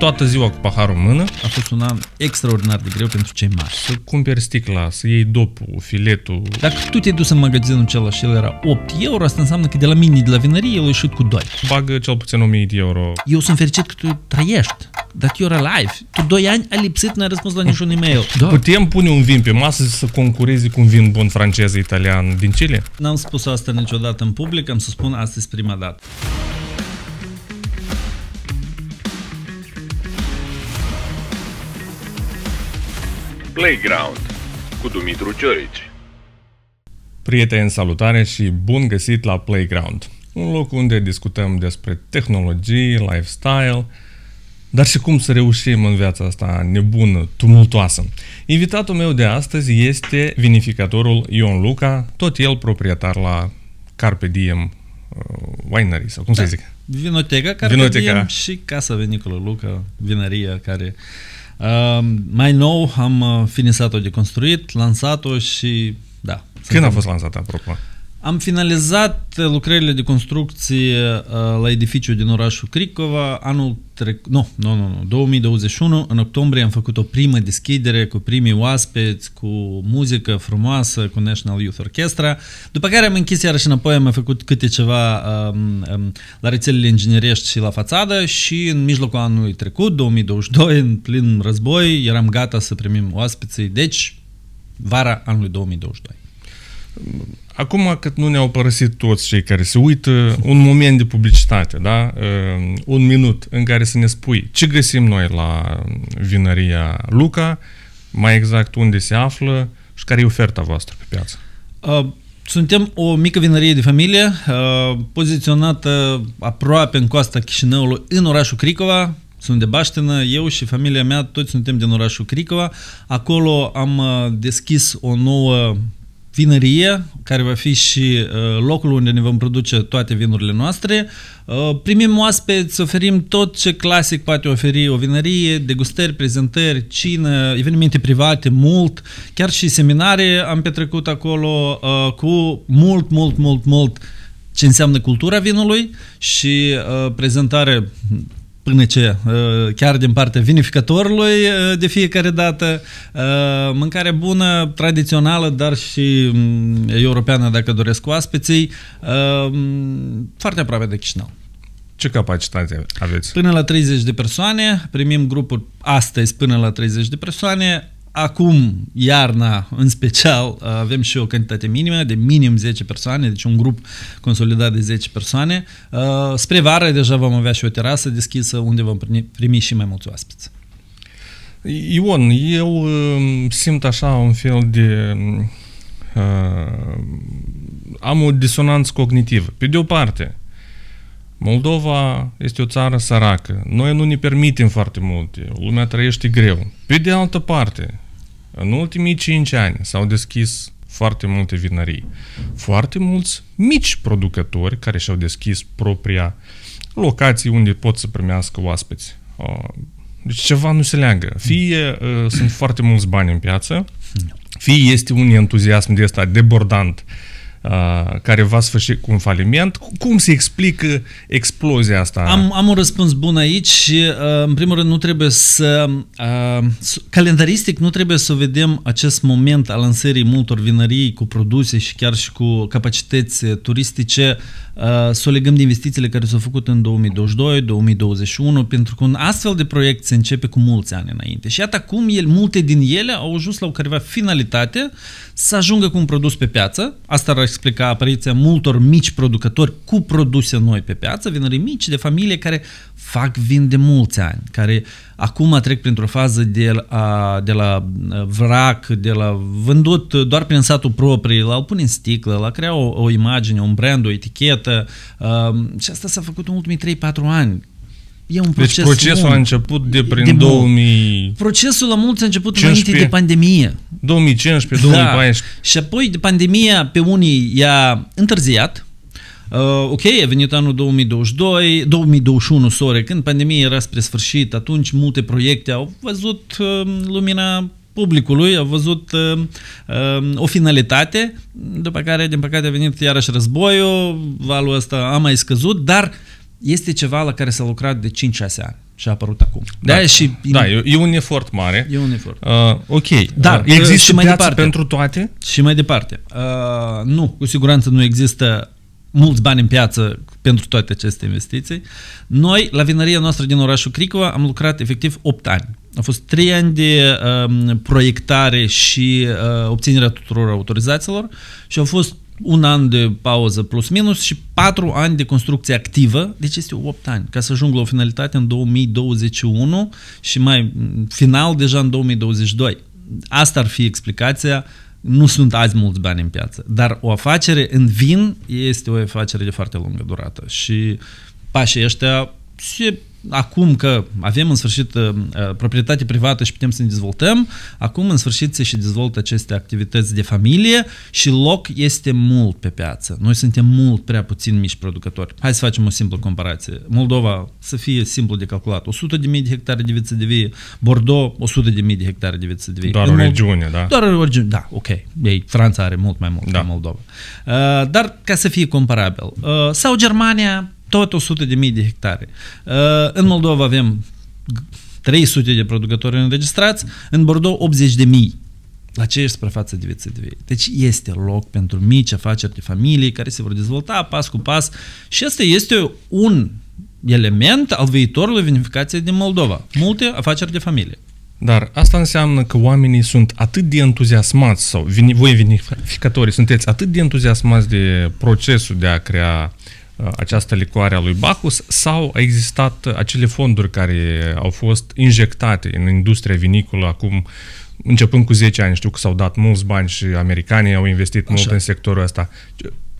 toată ziua cu paharul în mână. A fost un an extraordinar de greu pentru cei mari. Să cumperi sticla, să iei dopul, filetul. Dacă tu te-ai dus în magazinul acela și el era 8 euro, asta înseamnă că de la mine, de la vinărie, el a ieșit cu 2. Bagă cel puțin 1000 de euro. Eu sunt fericit că tu trăiești. Dacă eu era live, tu 2 ani ai lipsit, n-ai răspuns la niciun e-mail. Da. Putem pune un vin pe masă să concureze cu un vin bun francez, italian din Chile? N-am spus asta niciodată în public, am să spun astăzi prima dată. Playground cu Dumitru Ciorici. Prieteni, salutare și bun găsit la Playground, un loc unde discutăm despre tehnologii, lifestyle, dar și cum să reușim în viața asta nebună, tumultoasă. Invitatul meu de astăzi este vinificatorul Ion Luca, tot el proprietar la Carpe Diem uh, Winery, sau cum da. să zic? Vinoteca, Carpe Vinoteca. Diem și Casa Viniculă Luca, vinăria care uh, mai nou am uh, finisat-o de construit, lansat-o și da. Când a fost lansată, apropo? Am finalizat lucrările de construcție uh, la edificiul din orașul Cricova anul trecut, nu, nu, nu, nu, 2021, în octombrie am făcut o primă deschidere cu primii oaspeți, cu muzică frumoasă, cu National Youth Orchestra, după care am închis iarăși înapoi, am mai făcut câte ceva um, um, la rețelele ingineriești și la fațadă și în mijlocul anului trecut, 2022, în plin război, eram gata să primim oaspeții, deci vara anului 2022. Acum cât nu ne-au părăsit toți cei care se uită, un moment de publicitate, da? Un minut în care să ne spui ce găsim noi la vinăria Luca, mai exact unde se află și care e oferta voastră pe piață. Suntem o mică vinărie de familie, poziționată aproape în coasta Chișinăului, în orașul Cricova, sunt de Baștenă, eu și familia mea, toți suntem din orașul Cricova. Acolo am deschis o nouă vinărie, care va fi și uh, locul unde ne vom produce toate vinurile noastre. Uh, primim oaspeți, oferim tot ce clasic poate oferi o vinărie, degustări, prezentări, cină, evenimente private, mult, chiar și seminare am petrecut acolo uh, cu mult, mult, mult, mult ce înseamnă cultura vinului și uh, prezentare până ce chiar din partea vinificatorului de fiecare dată, mâncare bună, tradițională, dar și europeană dacă doresc oaspeții, foarte aproape de Chișinău. Ce capacitate aveți? Până la 30 de persoane, primim grupuri astăzi până la 30 de persoane, Acum, iarna, în special, avem și o cantitate minimă de minim 10 persoane, deci un grup consolidat de 10 persoane. Spre vară deja vom avea și o terasă deschisă unde vom primi și mai mulți oaspeți. Ion, eu simt așa un fel de... Uh, am o disonanță cognitivă. Pe de o parte, Moldova este o țară săracă. Noi nu ne permitem foarte multe. Lumea trăiește greu. Pe de altă parte, în ultimii 5 ani s-au deschis foarte multe vinării. Foarte mulți mici producători care și-au deschis propria locație unde pot să primească oaspeți. Deci ceva nu se leagă. Fie uh, sunt foarte mulți bani în piață, fie este un entuziasm de ăsta debordant uh, care va sfârși cu un faliment. Cum se explică explozia asta? Am, am un răspuns bun aici și, în primul rând, nu trebuie să... Calendaristic nu trebuie să vedem acest moment al lansării multor vinării cu produse și chiar și cu capacități turistice să o legăm de investițiile care s-au făcut în 2022-2021, pentru că un astfel de proiect se începe cu mulți ani înainte. Și iată cum el, multe din ele au ajuns la o careva finalitate să ajungă cu un produs pe piață. Asta ar explica apariția multor mici producători cu produse noi pe piață, vinării mici de familie care fac vin de mulți ani, care acum trec printr-o fază de, la, de la vrac, de la vândut doar prin satul propriu, la o pune în sticlă, la crea o, o imagine, un brand, o etichetă uh, și asta s-a făcut în ultimii 3-4 ani. E un proces deci procesul lung. a început de prin de 2000... Procesul la mulți a început 15, înainte de pandemie. 2015, 2014. Da. Și apoi de pandemia pe unii i-a întârziat, Uh, ok, a venit anul 2022, 2021, sorry, când pandemia era spre sfârșit, atunci multe proiecte au văzut uh, lumina publicului, au văzut uh, uh, o finalitate, după care, din păcate, a venit iarăși războiul, valul ăsta a mai scăzut, dar este ceva la care s-a lucrat de 5-6 ani. și a apărut acum. De aia și... Da, e, e un efort mare. E un efort. Uh, ok. Dar, uh, există și mai piață departe. pentru toate? Și mai departe. Uh, nu, cu siguranță nu există mulți bani în piață pentru toate aceste investiții. Noi, la vinăria noastră din orașul Cricova, am lucrat efectiv 8 ani. Au fost 3 ani de um, proiectare și uh, obținerea tuturor autorizațiilor și au fost un an de pauză plus minus și 4 ani de construcție activă, deci este 8 ani, ca să ajung la o finalitate în 2021 și mai final deja în 2022. Asta ar fi explicația. Nu sunt azi mulți bani în piață, dar o afacere în vin este o afacere de foarte lungă durată și pașii ăștia se acum că avem în sfârșit uh, proprietate privată și putem să ne dezvoltăm, acum în sfârșit se și dezvoltă aceste activități de familie și loc este mult pe piață. Noi suntem mult prea puțin mici producători. Hai să facem o simplă comparație. Moldova să fie simplu de calculat. 100 de mii de hectare de viță de vie, Bordeaux 100 de mii de hectare de viță de vie. Doar În o Mold- regiune, da? doar o regiune, da, ok. Ei, Franța are mult mai mult Da. ca Moldova. Uh, dar ca să fie comparabil. Uh, sau Germania, tot 100 de mii de hectare. Uh, în Moldova avem 300 de producători înregistrați, în Bordeaux 80 de mii. La ce suprafață de viță de vie? Deci este loc pentru mici afaceri de familie care se vor dezvolta pas cu pas și asta este un element al viitorului vinificației din Moldova. Multe afaceri de familie. Dar asta înseamnă că oamenii sunt atât de entuziasmați sau vini, voi vinificatorii sunteți atât de entuziasmați de procesul de a crea uh, această licoare a lui Bacchus sau au existat acele fonduri care au fost injectate în industria vinicolă acum începând cu 10 ani, știu că s-au dat mulți bani și americanii au investit Așa. mult în sectorul ăsta.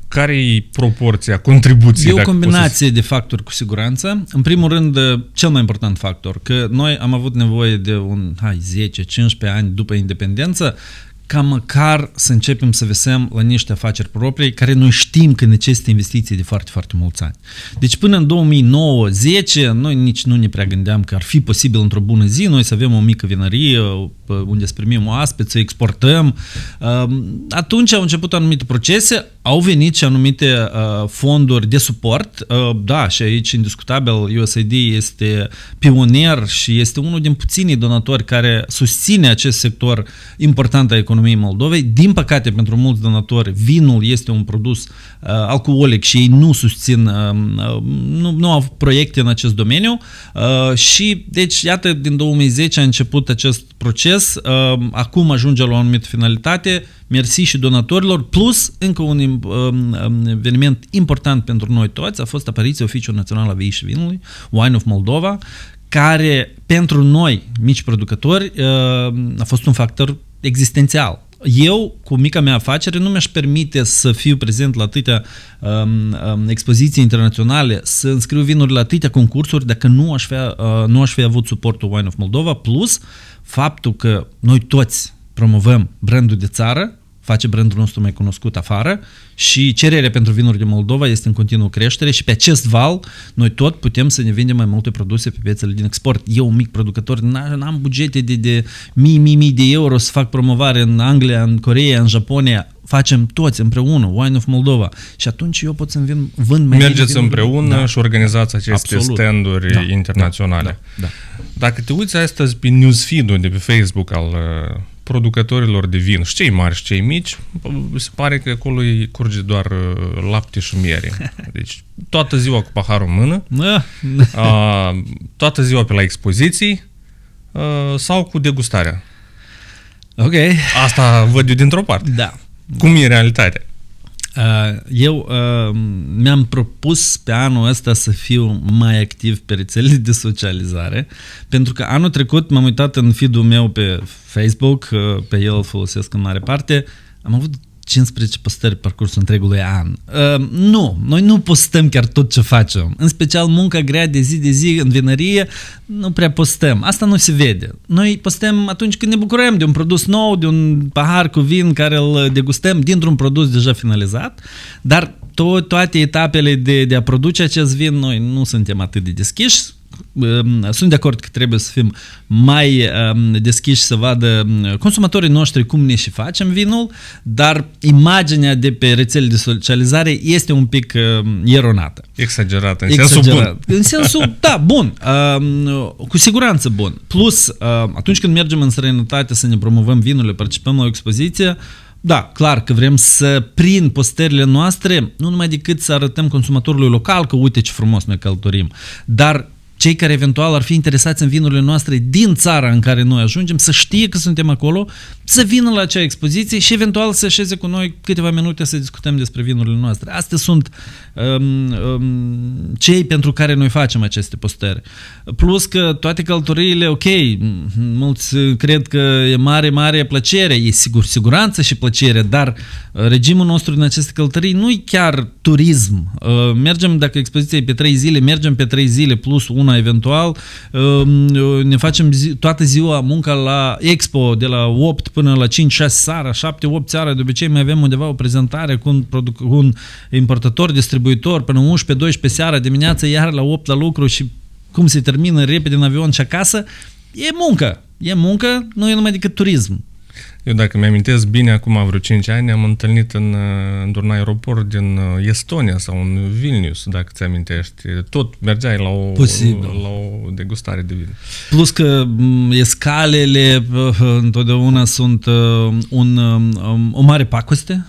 Care e proporția, contribuției? E o dacă pot să- combinație de factori cu siguranță. În primul rând, cel mai important factor, că noi am avut nevoie de un, hai, 10-15 ani după independență ca măcar să începem să visăm la niște afaceri proprii care noi știm că necesită investiții de foarte, foarte mulți ani. Deci până în 2009-10 noi nici nu ne prea gândeam că ar fi posibil într-o bună zi noi să avem o mică vinărie pe unde să primim oaspeți, să exportăm. Um, Atunci au început anumite procese, au venit și anumite uh, fonduri de suport. Uh, Da, și aici indiscutabil USAID este pionier și este unul din puținii donatori care susține acest sector important al economiei Moldovei. Din păcate, pentru mulți donatori, vinul este un produs uh, alcoolic și ei nu susțin, uh, uh, nu, nu au proiecte în acest domeniu uh, și deci iată din 2010 a început acest proces, uh, acum ajunge la o anumită finalitate, mersi și donatorilor, plus încă un um, um, eveniment important pentru noi toți a fost apariția Oficiului Național a Viei și Vinului, Wine of Moldova, care pentru noi, mici producători, uh, a fost un factor existențial. Eu, cu mica mea afacere, nu mi-aș permite să fiu prezent la atâtea um, um, expoziții internaționale, să înscriu vinuri la atâtea concursuri dacă nu aș fi, uh, nu aș fi avut suportul Wine of Moldova, plus faptul că noi toți promovăm brandul de țară, face brandul nostru mai cunoscut afară și cererea pentru vinuri de Moldova este în continuă creștere și pe acest val noi tot putem să ne vindem mai multe produse pe piețele din export. Eu, un mic producător, n-am bugete de, de mii, mii, mii de euro să fac promovare în Anglia, în Coreea, în Japonia. Facem toți împreună, Wine of Moldova. Și atunci eu pot să-mi vin, vând mai Mergeți bine vinuri. împreună da. și organizați aceste Absolut. standuri Da, internaționale. Da, da. Dacă te uiți astăzi pe newsfeed-ul de pe Facebook al uh, producătorilor de vin, și cei mari și cei mici, se pare că acolo îi curge doar uh, lapte și miere. Deci toată ziua cu paharul în mână, Da. uh, toată ziua pe la expoziții uh, sau cu degustarea. Ok. Asta văd eu dintr-o parte. Da. Cum e realitatea? Uh, Eu uh, mi-am propus pe anul ăsta să fiu mai activ pe rețelele de socializare, pentru că anul trecut m-am uitat în feed-ul meu pe Facebook, uh, pe el îl folosesc în mare parte, am avut 15 postări pe parcursul întregului an. Uh, nu, noi nu postăm chiar tot ce facem. În special munca grea de zi de zi în vinărie, nu prea postăm. Asta nu se vede. Noi postăm atunci când ne bucurăm de un produs nou, de un pahar cu vin care îl degustăm dintr-un produs deja finalizat, dar to- toate etapele de, de a produce acest vin, noi nu suntem atât de deschiși, um, sunt de acord că trebuie să fim mai um, deschiși să vadă um, consumatorii noștri cum ne și facem vinul, dar imaginea de pe rețele de socializare este un pic um, eronată. Exagerată, în sensul bun. În sensul, da, bun, um, cu siguranță bun. Plus, uh, atunci când mergem în străinătate să ne promovăm vinurile, participăm la o expoziție, da, clar că vrem să, prin postările noastre, nu numai decât să arătăm consumatorului local că uite ce frumos ne călătorim, dar cei care eventual ar fi interesați în vinurile noastre din țara în care noi ajungem, să știe că suntem acolo, să vină la acea expoziție și eventual să așeze cu noi câteva minute să discutăm despre vinurile noastre. Astea sunt um, um, cei pentru care noi facem aceste postări. Plus că toate călătoriile, ok, mulți cred că e mare, mare plăcere, e sigur siguranță și plăcere, dar regimul nostru în aceste călătorii nu e chiar turism. Uh, mergem, dacă expoziția e pe trei zile, mergem pe trei zile plus una eventual, um, ne facem zi, toată ziua munca la expo de la 8 până la 5-6 seara, 7-8 seara, de obicei mai avem undeva o prezentare cu un, produc, cu un importator, distribuitor, până 11-12 seara, dimineața iar la 8 la lucru și cum se termină repede în avion și acasă, e muncă. E muncă, nu e numai decât turism. Eu dacă mi-amintesc bine, acum vreo 5 ani am întâlnit în, într-un aeroport din uh, Estonia sau în Vilnius, dacă ți amintești. Tot mergeai la o, la o degustare de vin. Plus că escalele uh, întotdeauna sunt uh, un, um, o mare pacoste,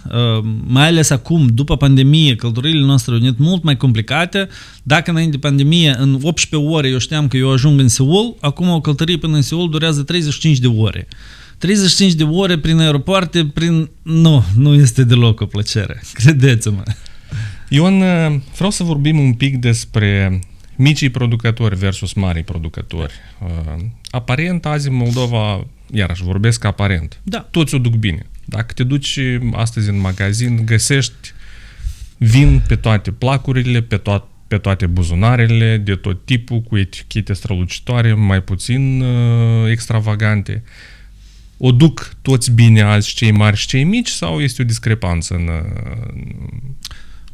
mai ales acum, după pandemie, călătorile noastre au venit mult mai complicate. Dacă înainte de pandemie, în 18 ore, eu știam că eu ajung în Seul, acum o călătorie până în Seul durează 35 de ore. 35 de ore prin aeropoarte, prin... Nu, nu este deloc o plăcere, credeți-mă. Ion, vreau să vorbim un pic despre micii producători versus mari producători. Uh, aparent, azi în Moldova, iarăși vorbesc aparent, da. toți o duc bine. Dacă te duci astăzi în magazin, găsești vin pe toate placurile, pe, to- pe toate buzunarele, de tot tipul, cu etichete strălucitoare, mai puțin uh, extravagante. Uh, o duc toți bine azi cei mari și cei mici sau este o discrepanță în...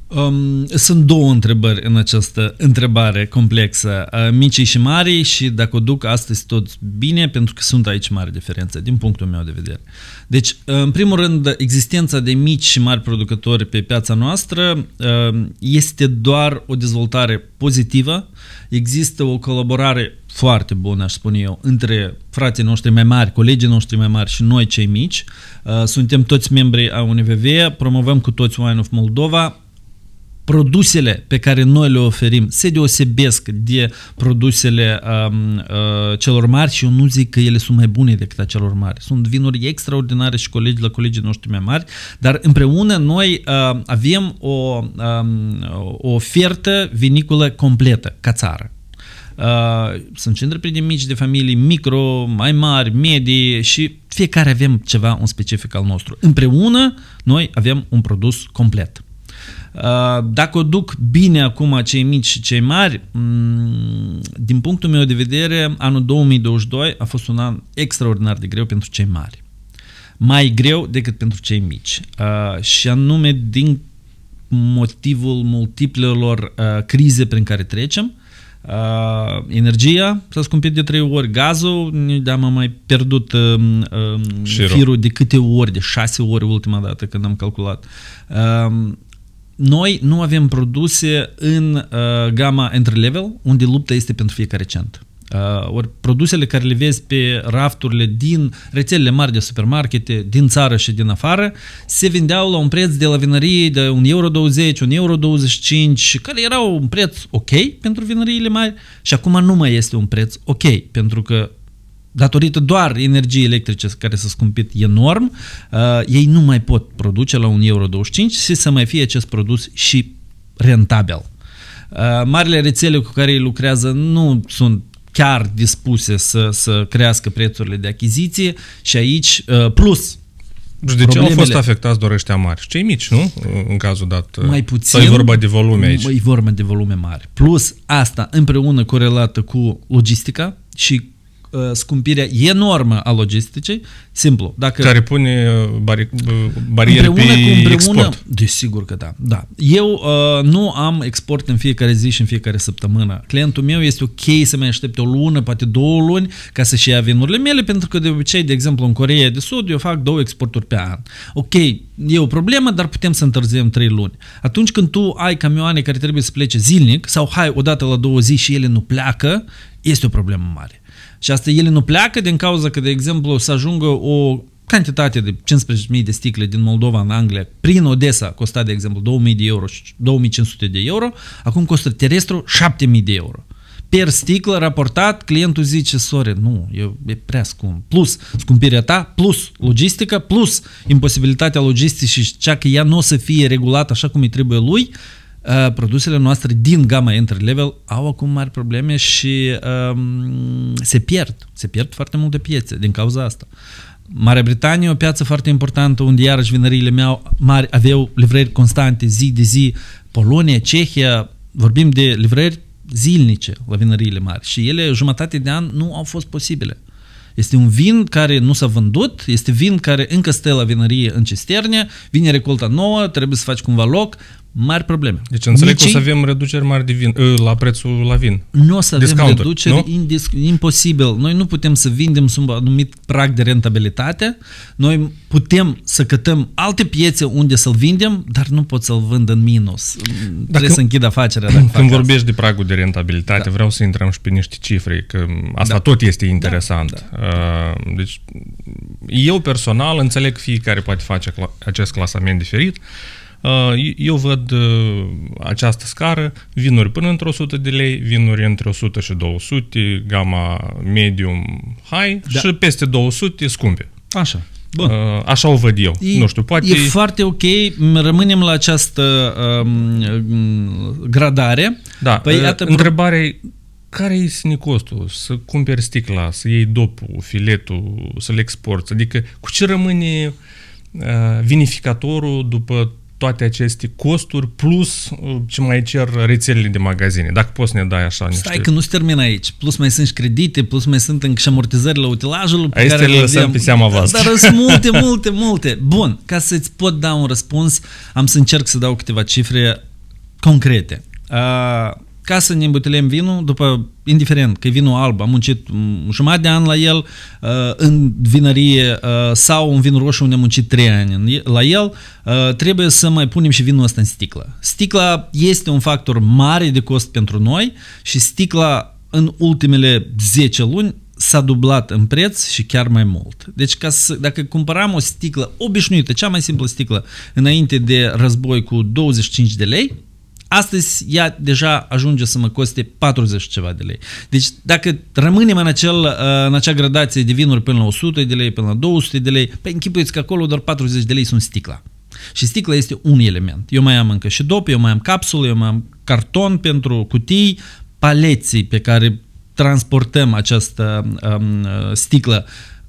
Um, sunt două întrebări în această întrebare complexă. Uh, micii și mari și dacă o duc astăzi tot bine, pentru că sunt aici mari diferențe, din punctul meu de vedere. Deci, în primul rând, existența de mici și mari producători pe piața noastră uh, este doar o dezvoltare pozitivă. Există o colaborare foarte bună, aș spune eu, între frații noștri mai mari, colegii noștri mai mari și noi cei mici. Uh, suntem toți membri a UNVV, promovăm cu toți Wine of Moldova, produsele pe care noi le oferim se deosebesc de produsele um, uh, celor mari și eu nu zic că ele sunt mai bune decât a celor mari. Sunt vinuri extraordinare și colegi la colegii noștri mai mari, dar împreună noi uh, avem o, um, o ofertă viniculă completă ca țară. Uh, sunt întreprinderi mici de familii, micro, mai mari, medii și fiecare avem ceva un specific al nostru. Împreună noi avem un produs complet. Uh, dacă o duc bine acum cei mici și cei mari, mm, din punctul meu de vedere, anul 2022 a fost un an extraordinar de greu pentru cei mari. Mai greu decât pentru cei mici. Uh, și anume din motivul multiplelor crize prin care trecem, Uh, energia s-a scumpit de trei ori, gazul, am mai pierdut uh, uh, firul de câte ori, de șase ori ultima dată când am calculat. Uh, noi nu avem produse în uh, gama entry level, unde lupta este pentru fiecare cent. Uh, ori produsele care le vezi pe rafturile din rețelele mari de supermarkete, din țară și din afară, se vindeau la un preț de la vinărie de 1,20 euro, 1,25 euro, care era un preț ok pentru vinăriile mari și acum nu mai este un preț ok, pentru că datorită doar energiei electrice care s-a scumpit enorm, uh, ei nu mai pot produce la 1,25 euro și să mai fie acest produs și rentabil. Uh, marile rețele cu care ei lucrează nu sunt chiar dispuse să, să crească prețurile de achiziție și aici, uh, plus și de ce au fost afectați doar ăștia mari? Cei mici, nu? În cazul dat. Uh, mai puțin. Sau e vorba de volume aici? E vorba de volume mari. Plus asta împreună corelată cu logistica și uh, scumpirea enormă a logisticii, simplu. Dacă Care pune uh, bari, uh, bariere pe împreună cu împreună, export. Desigur că da. da. Eu uh, nu am export în fiecare zi și în fiecare săptămână. Clientul meu este ok să mai aștepte o lună, poate două luni, ca să-și ia vinurile mele, pentru că de obicei, de exemplu, în Coreea de Sud, eu fac două exporturi pe an. Ok, e o problemă, dar putem să întârziem trei luni. Atunci când tu ai camioane care trebuie să plece zilnic, sau hai odată la două zi și ele nu pleacă, este o problemă mare. Și asta ele nu pleacă din cauza că, de exemplu, să ajungă o cantitate de 15.000 de sticle din Moldova în Anglia, prin Odessa costa, de exemplu, 2.000 de euro și 2.500 de euro, acum costă terestru 7.000 de euro. Per sticlă raportat, clientul zice, sore, nu, e, e prea scump. Plus scumpirea ta, plus logistica, plus imposibilitatea logisticii și cea că ea nu o să fie regulată așa cum îi trebuie lui, uh, produsele noastre din gama entry level au acum mari probleme și um, se pierd. Se pierd foarte multe piețe din cauza asta. Marea Britanie, o piață foarte importantă, unde iarăși vinăriile mele mari aveau livrări constante, zi de zi. Polonia, Cehia, vorbim de livrări zilnice la vinăriile mari și ele jumătate de an nu au fost posibile. Este un vin care nu s-a vândut, este vin care încă stă la vinărie în cisterne, vine recolta nouă, trebuie să faci cumva loc, mari probleme. Deci înțeleg că o Micii- să avem reduceri mari de vin, uh, la prețul la vin. nu o să avem Discounturi, reduceri, nu? indis- imposibil. Noi nu putem să vindem sub anumit prag de rentabilitate, noi putem să cătăm alte piețe unde să-l vindem, dar nu pot să-l vând în minus. Trebuie să închid afacerea dacă fac Când asta. vorbești de pragul de rentabilitate, da. vreau să intrăm și pe niște cifre, că asta Da. tot este interesant. Da. Da. Deci, eu personal înțeleg fiecare poate face cla- acest clasament diferit. Uh, Eu văd uh, această scară, vinuri până între 100 de lei, vinuri între 100 și 200, gama medium high Da. și peste 200 scumpe. Așa. Bun. Uh, Așa o văd eu. E, nu știu, poate... E foarte ok, rămânem la această um, gradare. Da, Păi, păi, iată, întrebarea e care este costul? Să cumperi sticla, să iei dopul, filetul, să-l exporți? Adică cu ce rămâne uh, vinificatorul după toate aceste costuri plus uh, ce mai cer rețelele de magazine? Dacă poți să ne dai așa niște... Stai că nu se termină aici. Plus mai sunt și credite, plus mai sunt încă și amortizările utilajului pe Aici care le le lăsăm avem. pe seama voastră. Dar sunt multe, multe, multe. Bun, ca să-ți pot da un răspuns, am să încerc să dau câteva cifre concrete. Uh, ca să ne îmbuteliem vinul, după, indiferent că e vinul alb, am muncit mm, jumătate de an la el uh, în vinărie uh, sau un vin roșu unde am muncit 3 ani în- la el, uh, trebuie să mai punem și vinul ăsta în sticlă. Sticla este un factor mare de cost pentru noi și sticla în ultimele 10 luni s-a dublat în preț și chiar mai mult. Deci ca să, dacă cumpăram o sticlă obișnuită, cea mai simplă sticlă, înainte de război cu 25 de lei, Astăzi ea deja ajunge să mă coste 40 și ceva de lei. Deci dacă rămânem în, acel, uh, în acea gradație de vinuri până la 100 de lei, până la 200 de lei, pe închipuiți că acolo doar 40 de lei sunt sticla. Și sticla este un element. Eu mai am încă și dop, eu mai am capsule, eu mai am carton pentru cutii, paleții pe care transportăm această um, uh, sticlă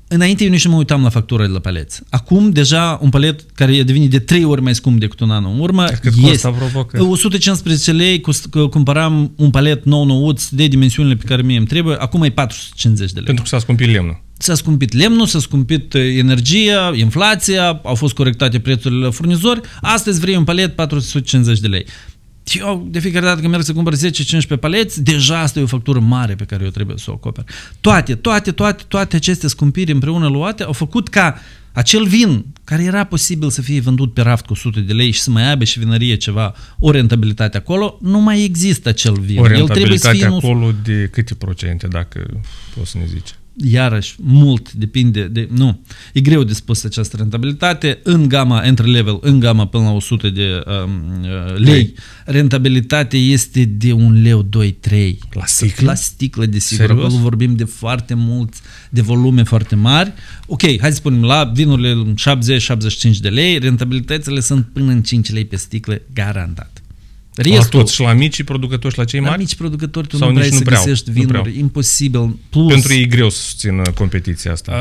Înainte eu nici nu mă uitam la factura de la paleți. Acum deja un palet care e devenit de 3 ori mai scump decât un an în urmă Cât costă, apropo, că- 115 lei cost, că cumpăram un palet nou nouț de dimensiunile pe care mie îmi trebuie, acum e 450 de lei. Pentru că s-a scumpit lemnul. S-a scumpit lemnul, s-a scumpit uh, energia, inflația, au fost corectate prețurile la furnizori, astăzi vrei un palet 450 de lei. Eu, de fiecare dată când merg să cumpăr 10-15 paleți, deja asta e o factură mare pe care eu trebuie să o acoper. Toate, toate, toate, toate aceste scumpiri împreună luate au făcut ca acel vin care era posibil să fie vândut pe raft cu 100 de lei și să mai aibă și vinărie ceva, o rentabilitate acolo, nu mai există acel vin. O El trebuie să rentabilitate fie nu acolo de câte procente, dacă poți să ne zici? Iarăși, mult depinde de... Nu, e greu de spus această rentabilitate. În gama entry level, în gama până la 100 de um, uh, lei, Lei. rentabilitatea este de un leu, 2, 3. La sticlă? La sticlă, desigur. Serios? Acolo vorbim de foarte mult, de volume foarte mari. Ok, hai să spunem, la vinurile 70-75 de lei, rentabilitățile sunt până în 5 lei pe sticlă, garantat. La toți, și la micii producători și la cei la mari? mici producători tu Sau nu nici vrei nu să vreau, găsești nu vinuri, vreau. imposibil. Plus, Pentru ei e greu să susțină competiția asta.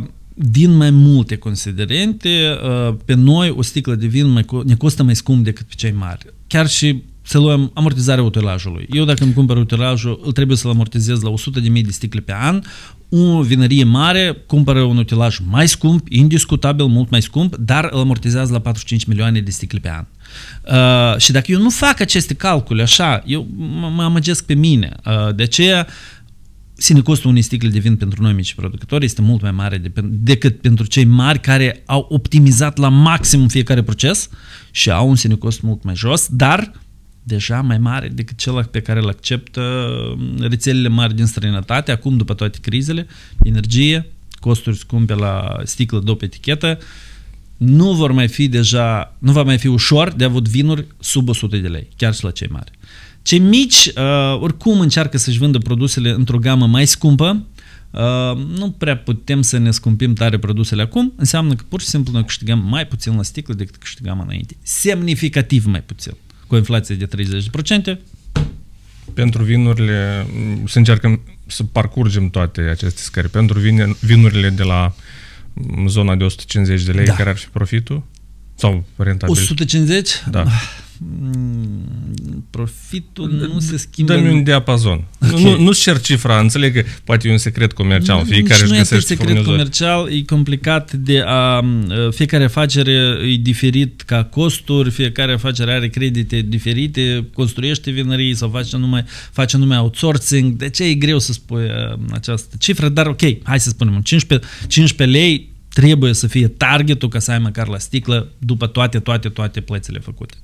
Uh, din mai multe considerente, uh, pe noi o sticlă de vin mai, co- ne costă mai scump decât pe cei mari. Chiar și să luăm amortizarea utilajului. Eu dacă îmi cumpăr utilajul, îl trebuie să-l amortizez la 100.000 de sticle pe an, o vinărie mare cumpără un utilaj mai scump, indiscutabil mult mai scump, dar îl amortizează la 45 milioane de sticle pe an. Uh, și dacă eu nu fac aceste calcule așa, eu mă amăgesc pe mine. Uh, de aceea, sine costul unei sticle de vin pentru noi mici producători este mult mai mare de, decât pentru cei mari care au optimizat la maxim fiecare proces și au un sine cost mult mai jos, dar deja mai mare decât cel pe care îl acceptă mm, rețelele mari din străinătate, acum după toate crizele, energie, costuri scumpe la sticlă după etichetă, nu vor mai fi deja, nu va mai fi ușor de avut vinuri sub 100 de lei, chiar și la cei mari. Cei mici, uh, oricum încearcă să-și vândă produsele într-o gamă mai scumpă, uh, nu prea putem să ne scumpim tare produsele acum, înseamnă că pur și simplu noi câștigăm mai puțin la sticlă decât câștigam înainte. Semnificativ mai puțin cu o inflație de 30%. Pentru vinurile, să încercăm să parcurgem toate aceste scări. Pentru vinurile de la zona de 150 de lei, da. care ar fi profitul? Sau rentabil? 150? Da. Mm, profitul nu se schimbă. Dă-mi un diapazon. Okay. Nu, nu cer cifra, înțeleg că poate e un secret comercial. Fiecare își nu este secret furnizor. comercial, e complicat de a... Fiecare afacere e diferit ca costuri, fiecare afacere are credite diferite, construiește vinării sau face numai, face numai outsourcing. De ce e greu să spui această cifră? Dar ok, hai să spunem, 15, 15 lei trebuie să fie targetul ca să ai măcar la sticlă după toate, toate, toate plățile făcute.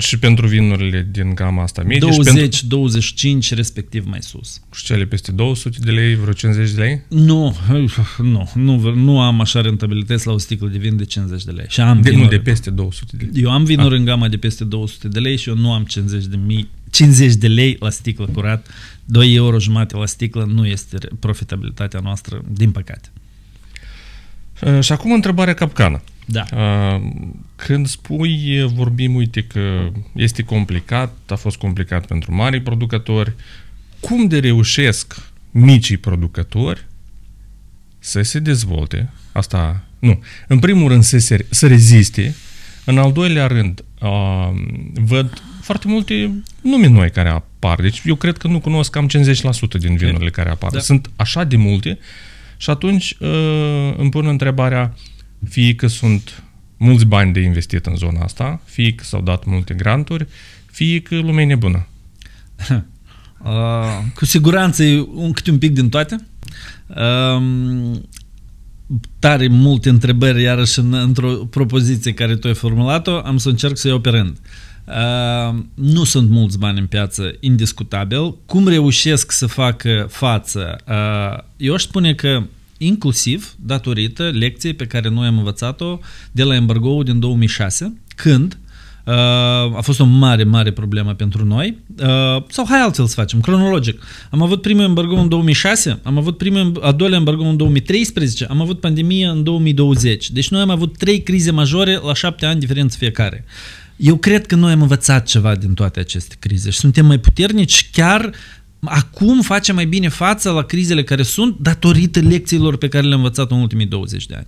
Și pentru vinurile din gama asta medie? 20, pentru... 25, respectiv mai sus. Și cele peste 200 de lei, vreo 50 de lei? Nu, nu, nu, nu am așa rentabilități la o sticlă de vin de 50 de lei. Și am de, vinuri, nu, de peste 200 de lei. Eu am vinuri ah. în gama de peste 200 de lei și eu nu am 50 de, mii, 50 de lei la sticlă curat. 2 euro jumate la sticlă nu este profitabilitatea noastră, din păcate. Și acum întrebarea capcană. Da. Când spui, vorbim, uite că este complicat, a fost complicat pentru mari producători, cum de reușesc micii producători să se dezvolte, asta, nu, în primul rând să, se, să reziste, în al doilea rând uh, văd foarte multe nume noi care apar, deci eu cred că nu cunosc cam 50% din vinurile care apar. Da. Sunt așa de multe și atunci uh, îmi pun întrebarea, fie că sunt mulți bani de investit în zona asta, fie că s-au dat multe granturi, fie că lumea e nebună. Uh, cu siguranță e un, câte un pic din toate. Uh, tare multe întrebări, iarăși în, într-o propoziție care tu ai formulat-o, am să încerc să iau pe rând. Uh, nu sunt mulți bani în piață, indiscutabil. Cum reușesc să facă față? Uh, eu aș spune că inclusiv datorită lecției pe care noi am învățat-o de la embargo din 2006, când uh, a fost o mare, mare problemă pentru noi. Uh, sau hai altfel să facem, cronologic. Am avut primul embargo în 2006, am avut primul, a doilea embargo în 2013, am avut pandemie în 2020. Deci noi am avut trei crize majore la șapte ani diferență fiecare. Eu cred că noi am învățat ceva din toate aceste crize și suntem mai puternici chiar acum facem mai bine față la crizele care sunt datorită lecțiilor pe care le-am învățat în ultimii 20 de ani.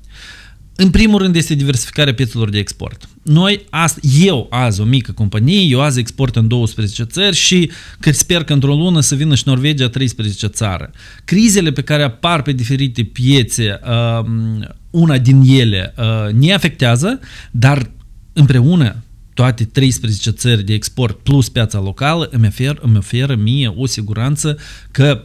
În primul rând este diversificarea piețelor de export. Noi, azi, eu azi o mică companie, eu azi export în 12 țări și că sper că într-o lună să vină și Norvegia 13 țară. Crizele pe care apar pe diferite piețe, um, una din ele uh, ne afectează, dar împreună toate 13 țări de export plus piața locală îmi oferă, îmi oferă mie o siguranță că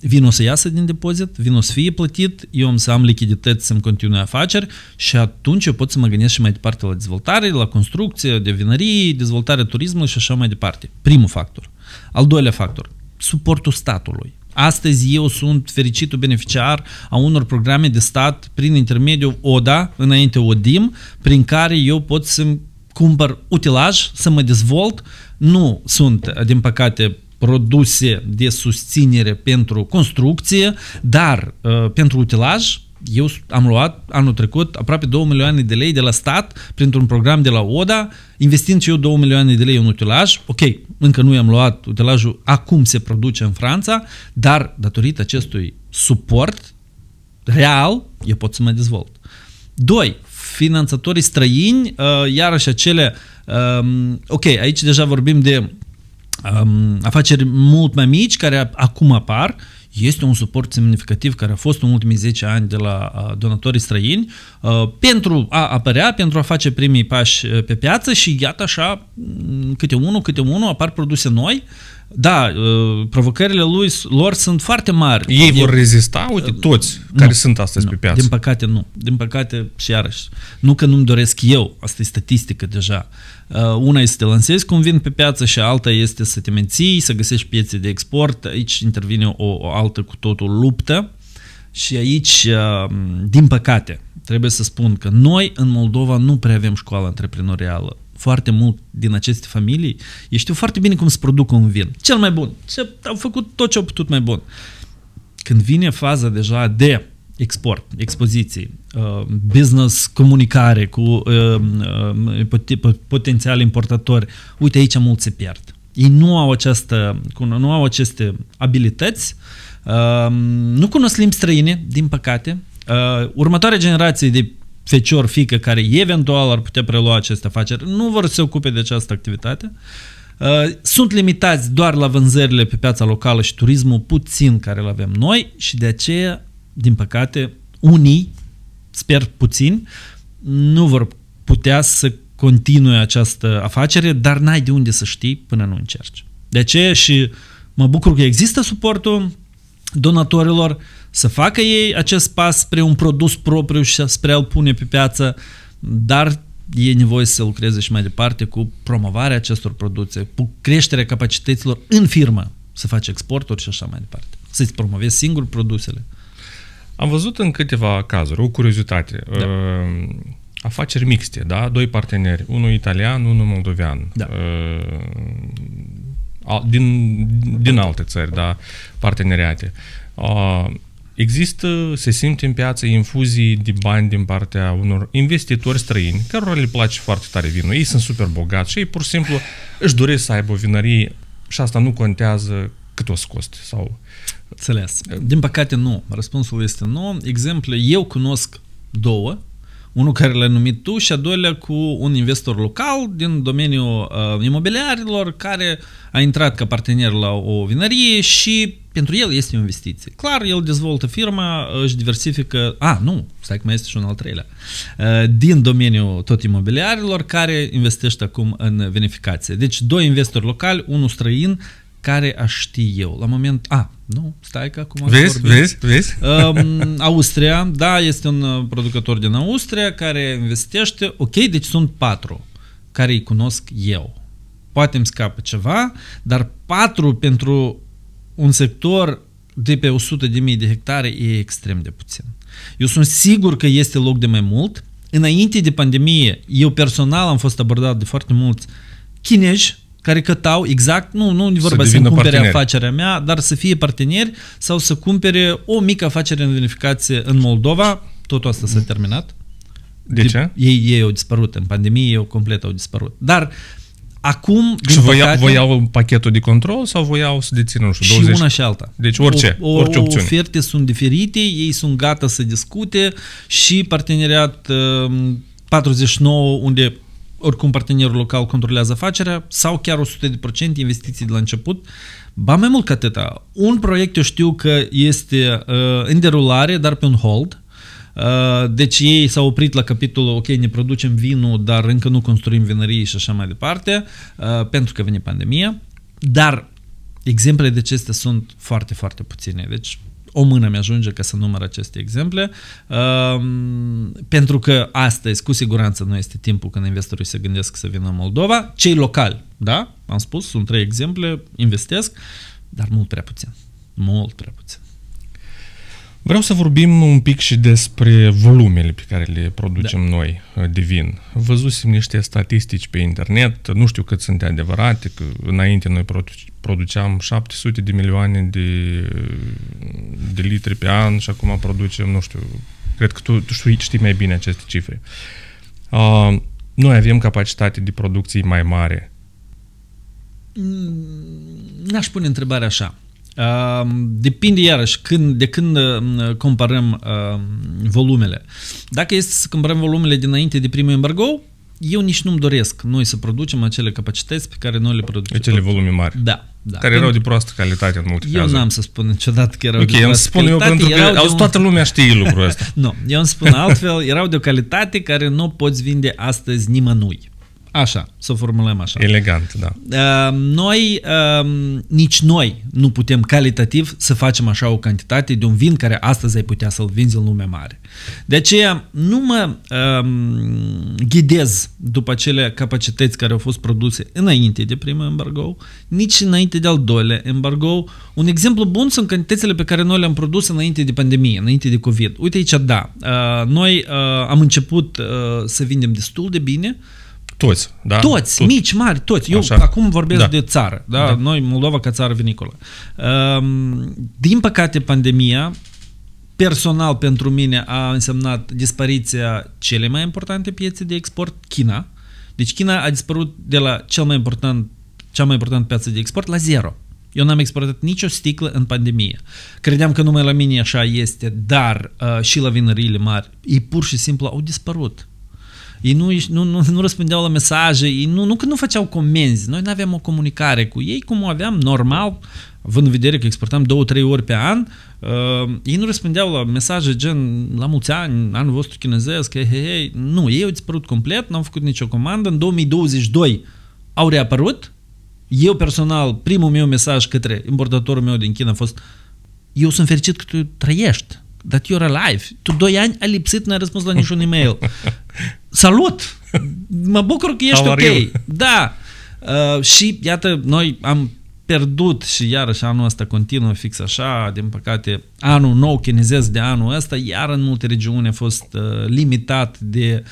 vin o să iasă din depozit, vin o să fie plătit, eu am să am lichidități să-mi continui afaceri și atunci eu pot să mă gândesc și mai departe la dezvoltare, la construcție de vinării, dezvoltarea turismului și așa mai departe. Primul factor. Al doilea factor, suportul statului. Astăzi eu sunt fericitul beneficiar a unor programe de stat prin intermediul ODA, înainte ODIM, prin care eu pot să-mi cumpăr utilaj, să mă dezvolt. Nu sunt, din păcate, produse de susținere pentru construcție, dar uh, pentru utilaj eu am luat anul trecut aproape 2 milioane de lei de la stat printr-un program de la ODA, investind și eu 2 milioane de lei în utilaj. Ok, încă nu i-am luat utilajul, acum se produce în Franța, dar datorită acestui suport real, eu pot să mă dezvolt. Doi, finanțatorii străini, uh, iarăși acele, um, ok, aici deja vorbim de um, afaceri mult mai mici care acum apar, Este un suport semnificativ care a fost în ultimii 10 ani de la uh, donatorii străini uh, pentru a apărea, pentru a face primii pași uh, pe piață și iată așa, m, câte unul, câte unul, apar produse noi. Da, uh, provocările lui, lor sunt foarte mari. Ei vor Eu- rezista, uite, toți care sunt astăzi nu, pe piață. Din păcate nu. Din păcate și iarăși. Nu că nu-mi doresc eu, asta e statistică deja. Uh, una este să te lansezi cu un vin pe piață și alta este să te menții, să găsești piețe de export. Aici intervine o, o altă cu totul luptă și aici, uh, din păcate, trebuie să spun că noi în Moldova nu prea avem școală antreprenorială. Foarte mult din aceste familii, ei știu foarte bine cum să producă un vin. Cel mai bun. Ce au făcut tot ce au putut mai bun când vine faza deja de export, expoziții, uh, business, comunicare cu uh, uh, pot- potențial importatori, uite aici mult se pierd. Ei nu au, această, nu au aceste abilități, uh, nu cunosc limbi străine, din păcate. Uh, următoarea generație de fecior, fică, care eventual ar putea prelua aceste afaceri, nu vor să se ocupe de această activitate. Uh, sunt limitați doar la vânzările pe piața locală și turismul puțin care îl avem noi și de aceea, din păcate, unii, sper puțin, nu vor putea să continue această afacere, dar n-ai de unde să știi până nu încerci. De aceea și mă bucur că există suportul donatorilor să facă ei acest pas spre un produs propriu și spre a-l pune pe piață, dar e nevoie să lucreze și mai departe cu promovarea acestor produse, cu creșterea capacităților în firmă, să faci exporturi și așa mai departe. Să-ți promovezi singur produsele. Am văzut în câteva cazuri, o curiozitate, Da. uh, afaceri mixte, da? Doi parteneri, unul italian, unul moldovean. Da. Uh, al- din, din alte țări, da, parteneriate. Uh, Există, se simte în piață infuzii de bani din partea unor investitori străini, cărora le place foarte tare vinul. Ei sunt super bogați și ei pur și simplu își doresc să aibă o vinărie și asta nu contează cât o să coste. Sau... Înțeles. Din păcate nu. Răspunsul este nu. Exemple, eu cunosc două. Unul care l-ai numit tu și a doilea cu un investor local din domeniul uh, imobiliarilor care a intrat ca partener la o vinărie și pentru el este o investiție. Clar, el dezvoltă firma, își diversifică... A, nu, stai că mai este și un al treilea. Uh, din domeniul tot imobiliarilor care investește acum în vinificație. Deci, doi investori locali, unul străin, care aș ști eu. La moment... A, nu, stai că acum... Vezi, vorbim. vezi, vezi? Um, Austria, da, este un uh, producător din Austria care investește, ok, deci sunt patru care îi cunosc eu. Poate îmi scapă ceva, dar patru pentru un sector de pe 100.000 de, de hectare e extrem de puțin. Eu sunt sigur că este loc de mai mult. Înainte de pandemie, eu personal am fost abordat de foarte mulți chinezi care cătau exact, nu, nu e vorba să, să devină cumpere parteneri. afacerea mea, dar să fie parteneri sau să cumpere o mică afacere în vinificație în Moldova. Totul asta s-a terminat. De ce? Ei, ei au dispărut, în pandemie ei complet au dispărut. Dar acum, din Și voia, păcate, voiau pachetul de control sau voiau să dețină, nu știu, și 20? una și alta. Deci orice, o, orice opțiune. Oferte sunt diferite, ei sunt gata să discute și parteneriat uh, 49 unde oricum partenerul local controlează afacerea sau chiar 100% investiții de la început. Ba mai mult ca atâta, un proiect eu știu că este uh, în derulare, dar pe un hold. Uh, deci ei s-au oprit la capitolul, ok, ne producem vinul, dar încă nu construim vinării și așa mai departe, uh, pentru că vine pandemia. Dar exemplele de acestea sunt foarte, foarte puține. Deci o mână mi-ajunge ca să număr aceste exemple, um, pentru că astăzi, cu siguranță, nu este timpul când investorii se gândesc să vină în Moldova. Cei locali, da, am spus, sunt trei exemple, investesc, dar mult prea puțin. Mult prea puțin. Vreau să vorbim un pic și despre volumele pe care le producem da. noi uh, de vin. Văzusem niște statistici pe internet, nu știu cât sunt adevărate, că înainte noi produ- produceam 700 de milioane de, de litri pe an și acum producem, nu știu, cred că tu, tu știi, știi mai bine aceste cifre. Uh, noi avem capacitate de producție mai mare. N-aș pune întrebarea așa. Uh, depinde iarăși când, de când uh, comparăm uh, volumele. Dacă este să comparăm volumele dinainte de primul embargo, eu nici nu-mi doresc noi să producem acele capacități pe care noi le producem. Acele volume mari. Da, Da. Care erau de proastă calitate în multe Eu cazuri. n-am să spun niciodată că erau Ok, de îmi proastă spun eu calitate, pentru că erau de auzi, un- toată lumea știe lucrul ăsta. Nu, eu îmi spun altfel, erau de o calitate care nu poți vinde astăzi nimănui. Așa, să o formulăm așa. Elegant, da. Uh, noi, uh, nici noi nu putem calitativ să facem așa o cantitate de un vin care astăzi ai putea să-l vinzi în lume mare. De aceea nu mă um, ghidez după acele capacități care au fost produse înainte de primul embargo, nici înainte de al doilea embargo. Un exemplu bun sunt cantitățile pe care noi le-am produs înainte de pandemie, înainte de COVID. Uite aici, da, uh, noi uh, am început uh, să vindem destul de bine, Toți, da? toți, Tot. mici, mari, toți. Eu Așa. acum vorbesc Da. de țară, da? Da. Noi, Moldova ca țară vinicolă. Um, din păcate, pandemia, personal pentru mine, a însemnat dispariția cele mai importante piețe de export, China. Deci China a dispărut de la cel mai important, cea mai importantă piață de export la zero. Eu n-am exportat nicio sticlă în pandemie. Credeam că numai la mine așa este, dar uh, și la vinăriile mari, ei pur și simplu au dispărut. Ei nu, nu, nu, nu răspundeau la mesaje, ei nu, nu că nu făceau comenzi, noi nu aveam o comunicare cu ei cum o aveam normal, având în vedere că exportam două, trei ori pe an, uh, ei nu răspundeau la mesaje gen la mulți ani, anul vostru chinezesc, hei, hei, hei. nu, ei au dispărut complet, n-au făcut nicio comandă, în 2022 au reapărut, eu personal, primul meu mesaj către importatorul meu din China a fost eu sunt fericit că tu trăiești, that you're alive. Tu doi ani ai lipsit, n-ai răspuns la niciun e-mail. Salut! Mă bucur că ești How ok. are you? Da. Uh, și iată, noi am pierdut și iarăși anul ăsta continuă fix așa, din păcate anul nou chinezesc de anul ăsta, iar în multe regiuni a fost uh, limitat de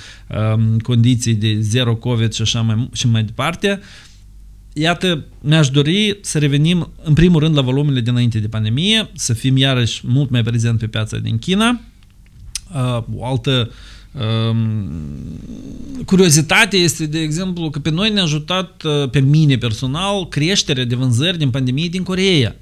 um, condiții de zero COVID și așa mai, și mai departe. Iată, mi-aș dori să revenim în primul rând la volumele dinainte de pandemie, să fim iarăși mult mai prezent pe piața din China. Uh, o altă um, curiozitate este, de exemplu, că pe noi ne-a ajutat, uh, pe mine personal, creșterea de vânzări din pandemie din Coreea.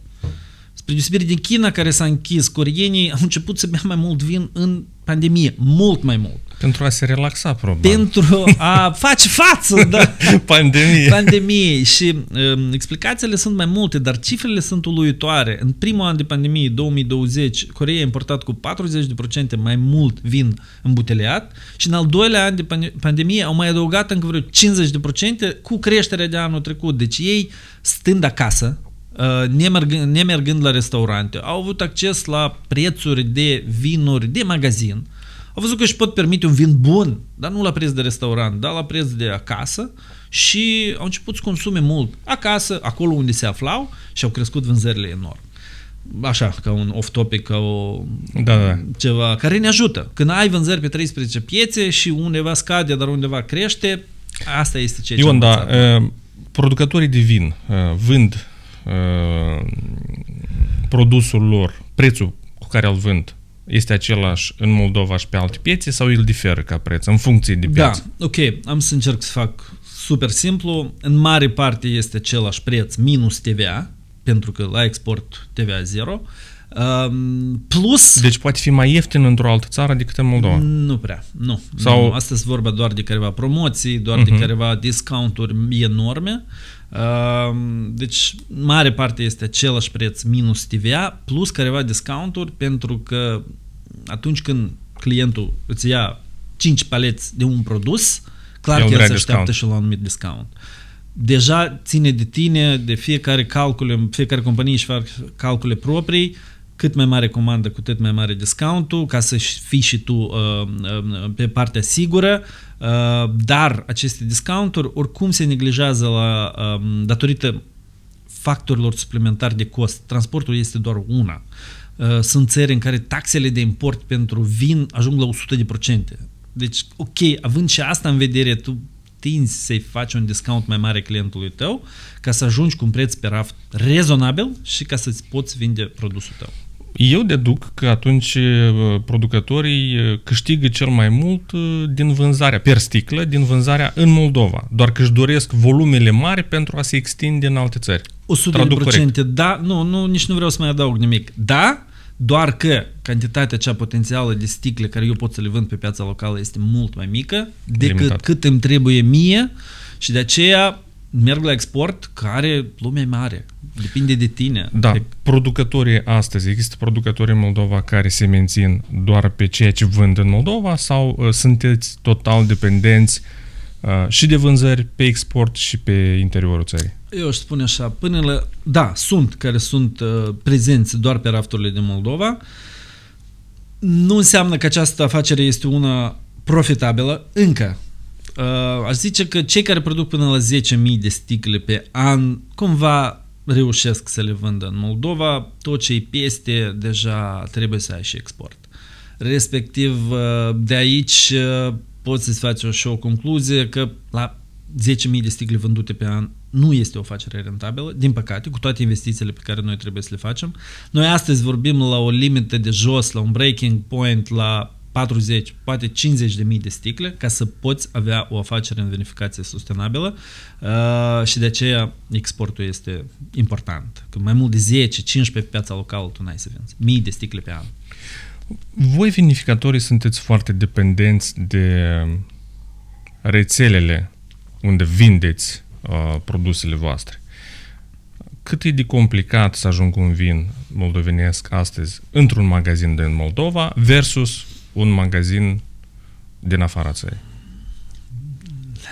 Spre deosebire din China, care s-a închis, coreenii au început să bea mai mult vin în pandemie, mult mai mult. Pentru a se relaxa, probabil. Pentru a face față, da, Pandemie. pandemiei și um, explicațiile sunt mai multe, dar cifrele sunt uluitoare. În primul an de pandemie, 2020, Coreea a importat cu 40% mai mult vin îmbuteliat și în al doilea an de pan- pandemie au mai adăugat încă vreo 50% cu creșterea de anul trecut. Deci ei, stând acasă, uh, nemergând, nemergând la restaurante, au avut acces la prețuri de vinuri de magazin, au văzut că își pot permite un vin bun, dar nu la preț de restaurant, dar la preț de acasă și au început să consume mult acasă, acolo unde se aflau și au crescut vânzările enorm. Așa, ca un off-topic, ca o Da, da. ceva care ne ajută. Când ai vânzări pe 13 piețe și undeva scade, dar undeva crește, asta este ceea ce Ion, am da, învățat. uh, producătorii de vin uh, vând uh, produsul lor, prețul cu care îl vând, este același în Moldova și pe alte piețe sau el diferă ca preț în funcție de Da, piață? ok, am să încerc să fac super simplu. În mare parte este același preț minus TVA, pentru că la export TVA zero. Um, plus... Deci poate fi mai ieftin într-o altă țară decât în Moldova. Nu prea, nu. Sau- nu. Astăzi e vorba doar de careva promoții, doar uh-huh. de careva discounturi enorme. Uh, Deci, mare parte este același preț minus TVA, plus careva discounturi, pentru că atunci când clientul îți ia 5 paleți de un produs, clar El că el vrea se așteaptă discount. și la un anumit discount. Deja ține de tine, de fiecare calcule, fiecare companie își fac calcule proprii, cât mai mare comandă, cu atât mai mare discountul, ca să fii și tu uh, uh, pe partea sigură, uh, dar aceste discounturi oricum se neglijează la, uh, datorită factorilor suplimentari de cost. Transportul este doar una. Uh, Sunt țări în care taxele de import pentru vin ajung la 100%. Deci, ok, având și asta în vedere, tu tinzi să-i faci un discount mai mare clientului tău ca să ajungi cu un preț pe raft rezonabil și ca să-ți poți vinde produsul tău. Eu deduc că atunci uh, producătorii uh, câștigă cel mai mult uh, din vânzarea, per sticlă, din vânzarea în Moldova. Doar că își doresc volumele mari pentru a se extinde în alte țări. 100 Traduc de corect. procente, da, nu, nu, nici nu vreau să mai adaug nimic. Da, doar că cantitatea cea potențială de sticle care eu pot să le vând pe piața locală este mult mai mică decât Limitat. cât îmi trebuie mie și de aceea merg la export, care lumea e mare. Depinde de tine. Da, De, producătorii astăzi, există producători în Moldova care se mențin doar pe ceea ce vând în Moldova sau uh, sunteți total dependenți uh, și de vânzări pe export și pe interiorul țării? eu aș spune așa, până la... Da, sunt care sunt uh, prezenți doar pe rafturile din Moldova. Nu înseamnă că această afacere este una profitabilă încă. Uh, aș zice că cei care produc până la 10.000 de sticle pe an, cumva reușesc să le vândă în Moldova. Tot ce e peste, deja trebuie să ai și export. Respectiv, uh, de aici uh, poți să-ți faci o, și o concluzie că la 10.000 de sticle vândute pe an nu este o afacere rentabilă, din păcate, cu toate investițiile pe care noi trebuie să le facem. Noi astăzi vorbim la o limită de jos, la un breaking point, la 40, poate 50 de mii de sticle ca să poți avea o afacere în verificație sustenabilă uh, și de aceea exportul este important. Că mai mult de 10-15 pe piața locală tu n-ai să vinzi. Mii de sticle pe an. Voi, vinificatorii, sunteți foarte dependenți de rețelele unde vindeți uh, produsele voastre. Cât e de complicat să ajung un vin moldovenesc astăzi într-un magazin din Moldova versus un magazin din afara țării?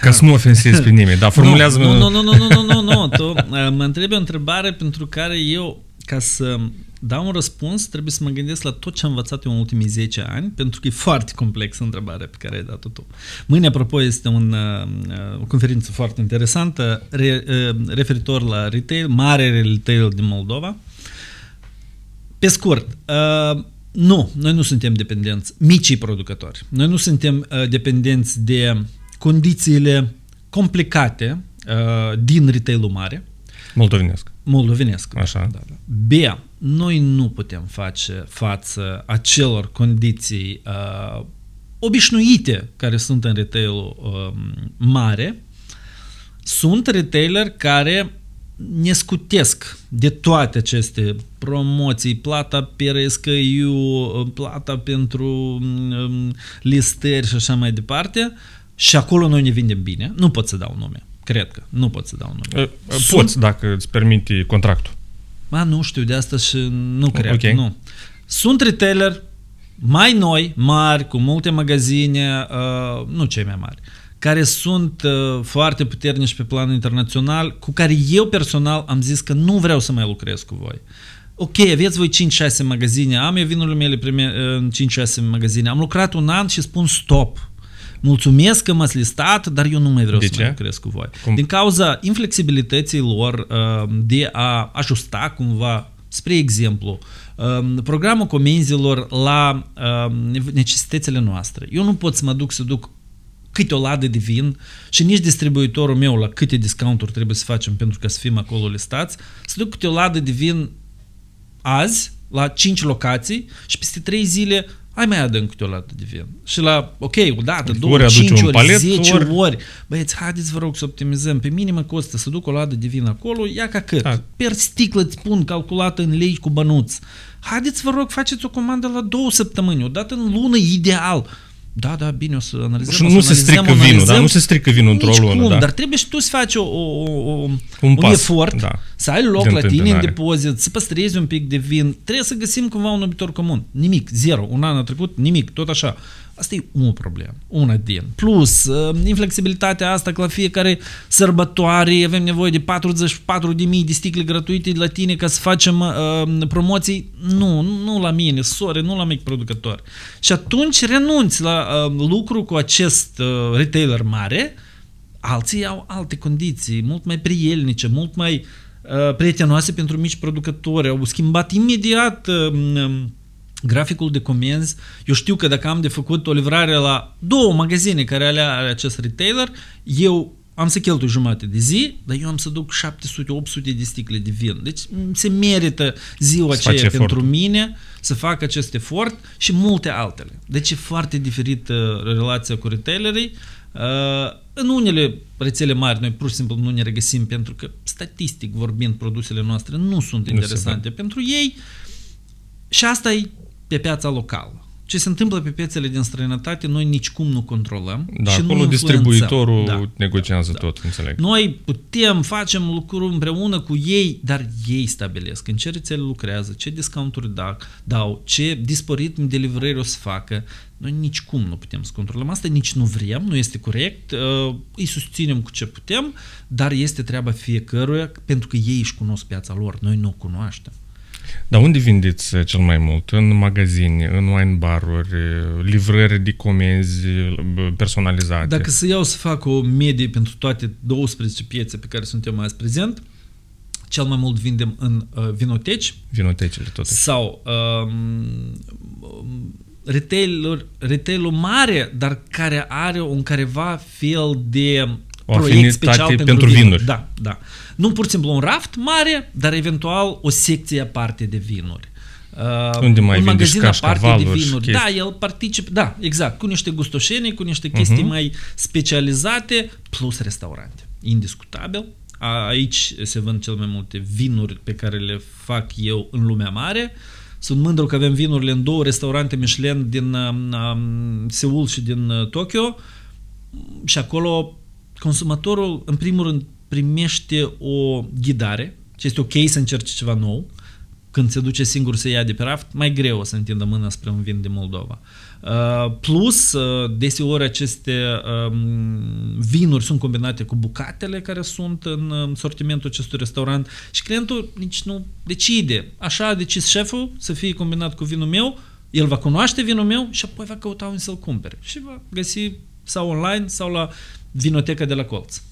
Ca să nu ofensezi pe nimeni, dar formulează Nu, nu, nu, nu, nu, nu, nu, nu. Tu uh, mă întrebi o întrebare pentru care eu, ca să dau un răspuns, trebuie să mă gândesc la tot ce am învățat eu în ultimii 10 ani, pentru că e foarte complexă întrebarea pe care ai dat-o tu. Mâine, apropo, este un, uh, o conferință foarte interesantă re, uh, referitor la retail, mare retail din Moldova. Pe scurt, uh, nu, noi nu suntem dependenți, micii producători. Noi nu suntem uh, dependenți de condițiile complicate uh, din retailul mare. Moldovenesc. Moldovenesc. Așa. Da, da. B. Noi nu putem face față acelor condiții uh, obișnuite care sunt în retailul uh, mare. Sunt retaileri care ne scutesc de toate aceste promoții, plata pe RSCU, plata pentru um, listări și așa mai departe și acolo noi ne vindem bine. Nu pot să dau nume. Cred că. Nu pot să dau nume. Uh, Poți, dacă îți permite contractul. Ma, nu știu de asta și nu cred. Ok. Nu. Sunt retailer mai noi, mari, cu multe magazine, uh, nu cei mai mari, care sunt uh, foarte puternici pe plan internațional, cu care eu personal am zis că nu vreau să mai lucrez cu voi. Ok, aveți voi 5-6 magazine, am eu vinurile mele prime, în 5-6 magazine, am lucrat un an și spun stop. Mulțumesc că m-ați listat, dar eu nu mai vreau De să ce? mai lucrez cu voi. Cum? Din cauza inflexibilității lor uh, de a ajusta cumva, spre exemplu, um, programul comenzilor la um, necesitățile noastre. Eu nu pot să mă duc să duc câte o ladă de vin și nici distribuitorul meu la câte discounturi trebuie să facem pentru ca să fim acolo listați, să duc câte o ladă de vin azi la 5 locații și peste 3 zile ai mai adânc câte o lată de vin. Și la, ok, o dată, două, Ori aduci cinci un ori, palet, 10 ori- ori. Băieți, haideți vă rog să optimizăm. Pe mine mă costă să duc o ladă de vin acolo, ia ca cât. Da. Per sticlă îți pun calculată în lei cu bănuți. Haideți vă rog, faceți o comandă la două săptămâni, o dată în lună, ideal. Da, da, bine, o să analizăm. Și o nu să se analizăm, strică vinul, analizăm. da? Nu se strică vinul într-o Nici lună, cum, da. dar trebuie și tu să faci o, o, o, o, Un un pas, efort, da, să ai loc de la tine în întâmpinare. depozit, să păstrezi un pic de vin. Trebuie să găsim cumva un numitor comun. Nimic, zero. Un an a trecut, nimic, tot așa. Asta e o problemă, una din. Plus, uh, inflexibilitatea asta că la fiecare sărbătoare avem nevoie de 44.000 de sticle gratuite de la tine ca să facem uh, promoții. Nu, nu la mine, sorry, nu la mic producător. Și atunci renunți la uh, lucru cu acest uh, retailer mare, alții au alte condiții, mult mai prielnice, mult mai uh, prietenoase pentru mici producători. Au schimbat imediat uh, um, graficul de comenzi. Eu știu că dacă am de făcut o livrare la două magazine care ale are acest retailer, eu am să cheltui jumate de zi, dar eu am să duc 700-800 de sticle de vin. Deci m, se merită ziua Să faci aceea pentru efortul. mine să fac acest efort și multe altele. Deci e foarte diferită relația cu retailerii. Uh, în unele rețele mari noi pur și simplu nu ne regăsim pentru că statistic vorbind produsele noastre nu sunt se interesante pentru ei și asta e pe piața locală. Ce se întâmplă pe piețele din străinătate, noi nicicum nu controlăm. Da, și acolo nu distribuitorul influențăm. da. negociază da. tot, înțeleg. Noi putem, facem lucruri împreună cu ei, dar ei stabilesc în ce rețele lucrează, ce discounturi da, dau, ce disporitim de livrări o să facă. Noi nici cum nu putem să controlăm asta, nici nu vrem, nu este corect, uh, îi susținem cu ce putem, dar este treaba fiecăruia pentru că ei își cunosc piața lor, noi nu o cunoaștem. Dar unde vindeți uh, cel mai mult? În magazine, în wine baruri, uh, livrări de comenzi uh, personalizate? Dacă să iau să fac o medie pentru toate 12 piețe pe care suntem azi prezent, cel mai mult vindem în uh, vinoteci Vinotecile, totuși. sau um, retail retail mare, dar care are un careva fel de O proiect afinitate special pentru, pentru vinuri. vinuri. Da, da. Nu pur și simplu un raft mare, dar eventual o secție aparte de vinuri. Uh, Unde mai un vindeți magazin aparte de cașcavaluri și vinuri. chestii. Da, el participă, da, exact, cu niște gustoșenii, cu niște chestii Mhm. mai specializate, plus restaurante. Indiscutabil. A- Aici se vând cel mai multe vinuri pe care le fac eu în lumea mare. Sunt mândru că avem vinurile în două restaurante Michelin din um, um, Seul și din uh, Tokyo și acolo consumatorul, în primul rând, primește o ghidare, ce este ok să încerce ceva nou, când se duce singur să ia de pe raft, mai greu o să întindă mâna spre un vin de Moldova. Uh, plus, uh, deseori aceste um, vinuri sunt combinate cu bucatele care sunt în um, sortimentul acestui restaurant și clientul nici nu decide. Așa a decis șeful să fie combinat cu vinul meu, el va cunoaște vinul meu și apoi va căuta unde să-l cumpere și va găsi sau online sau la vinoteca de la colț.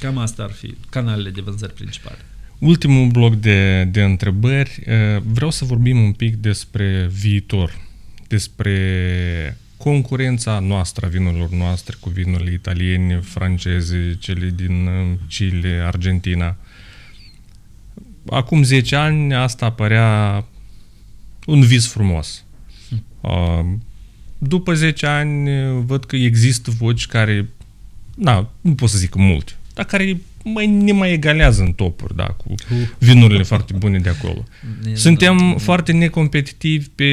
Cam asta ar fi canalele de vânzări principale. Ultimul bloc de, de întrebări. Uh, Vreau să vorbim un pic despre viitor, despre concurența noastră, a vinurilor noastre cu vinurile italiene, franceze, cele din uh, Chile, Argentina. Acum 10 ani asta părea un vis frumos. Uh, După 10 ani uh, văd că există voci care, na, nu pot să zic multe, dar care mai, ne mai egalează în topuri, da, cu vinurile foarte bune de acolo. Suntem foarte necompetitivi pe,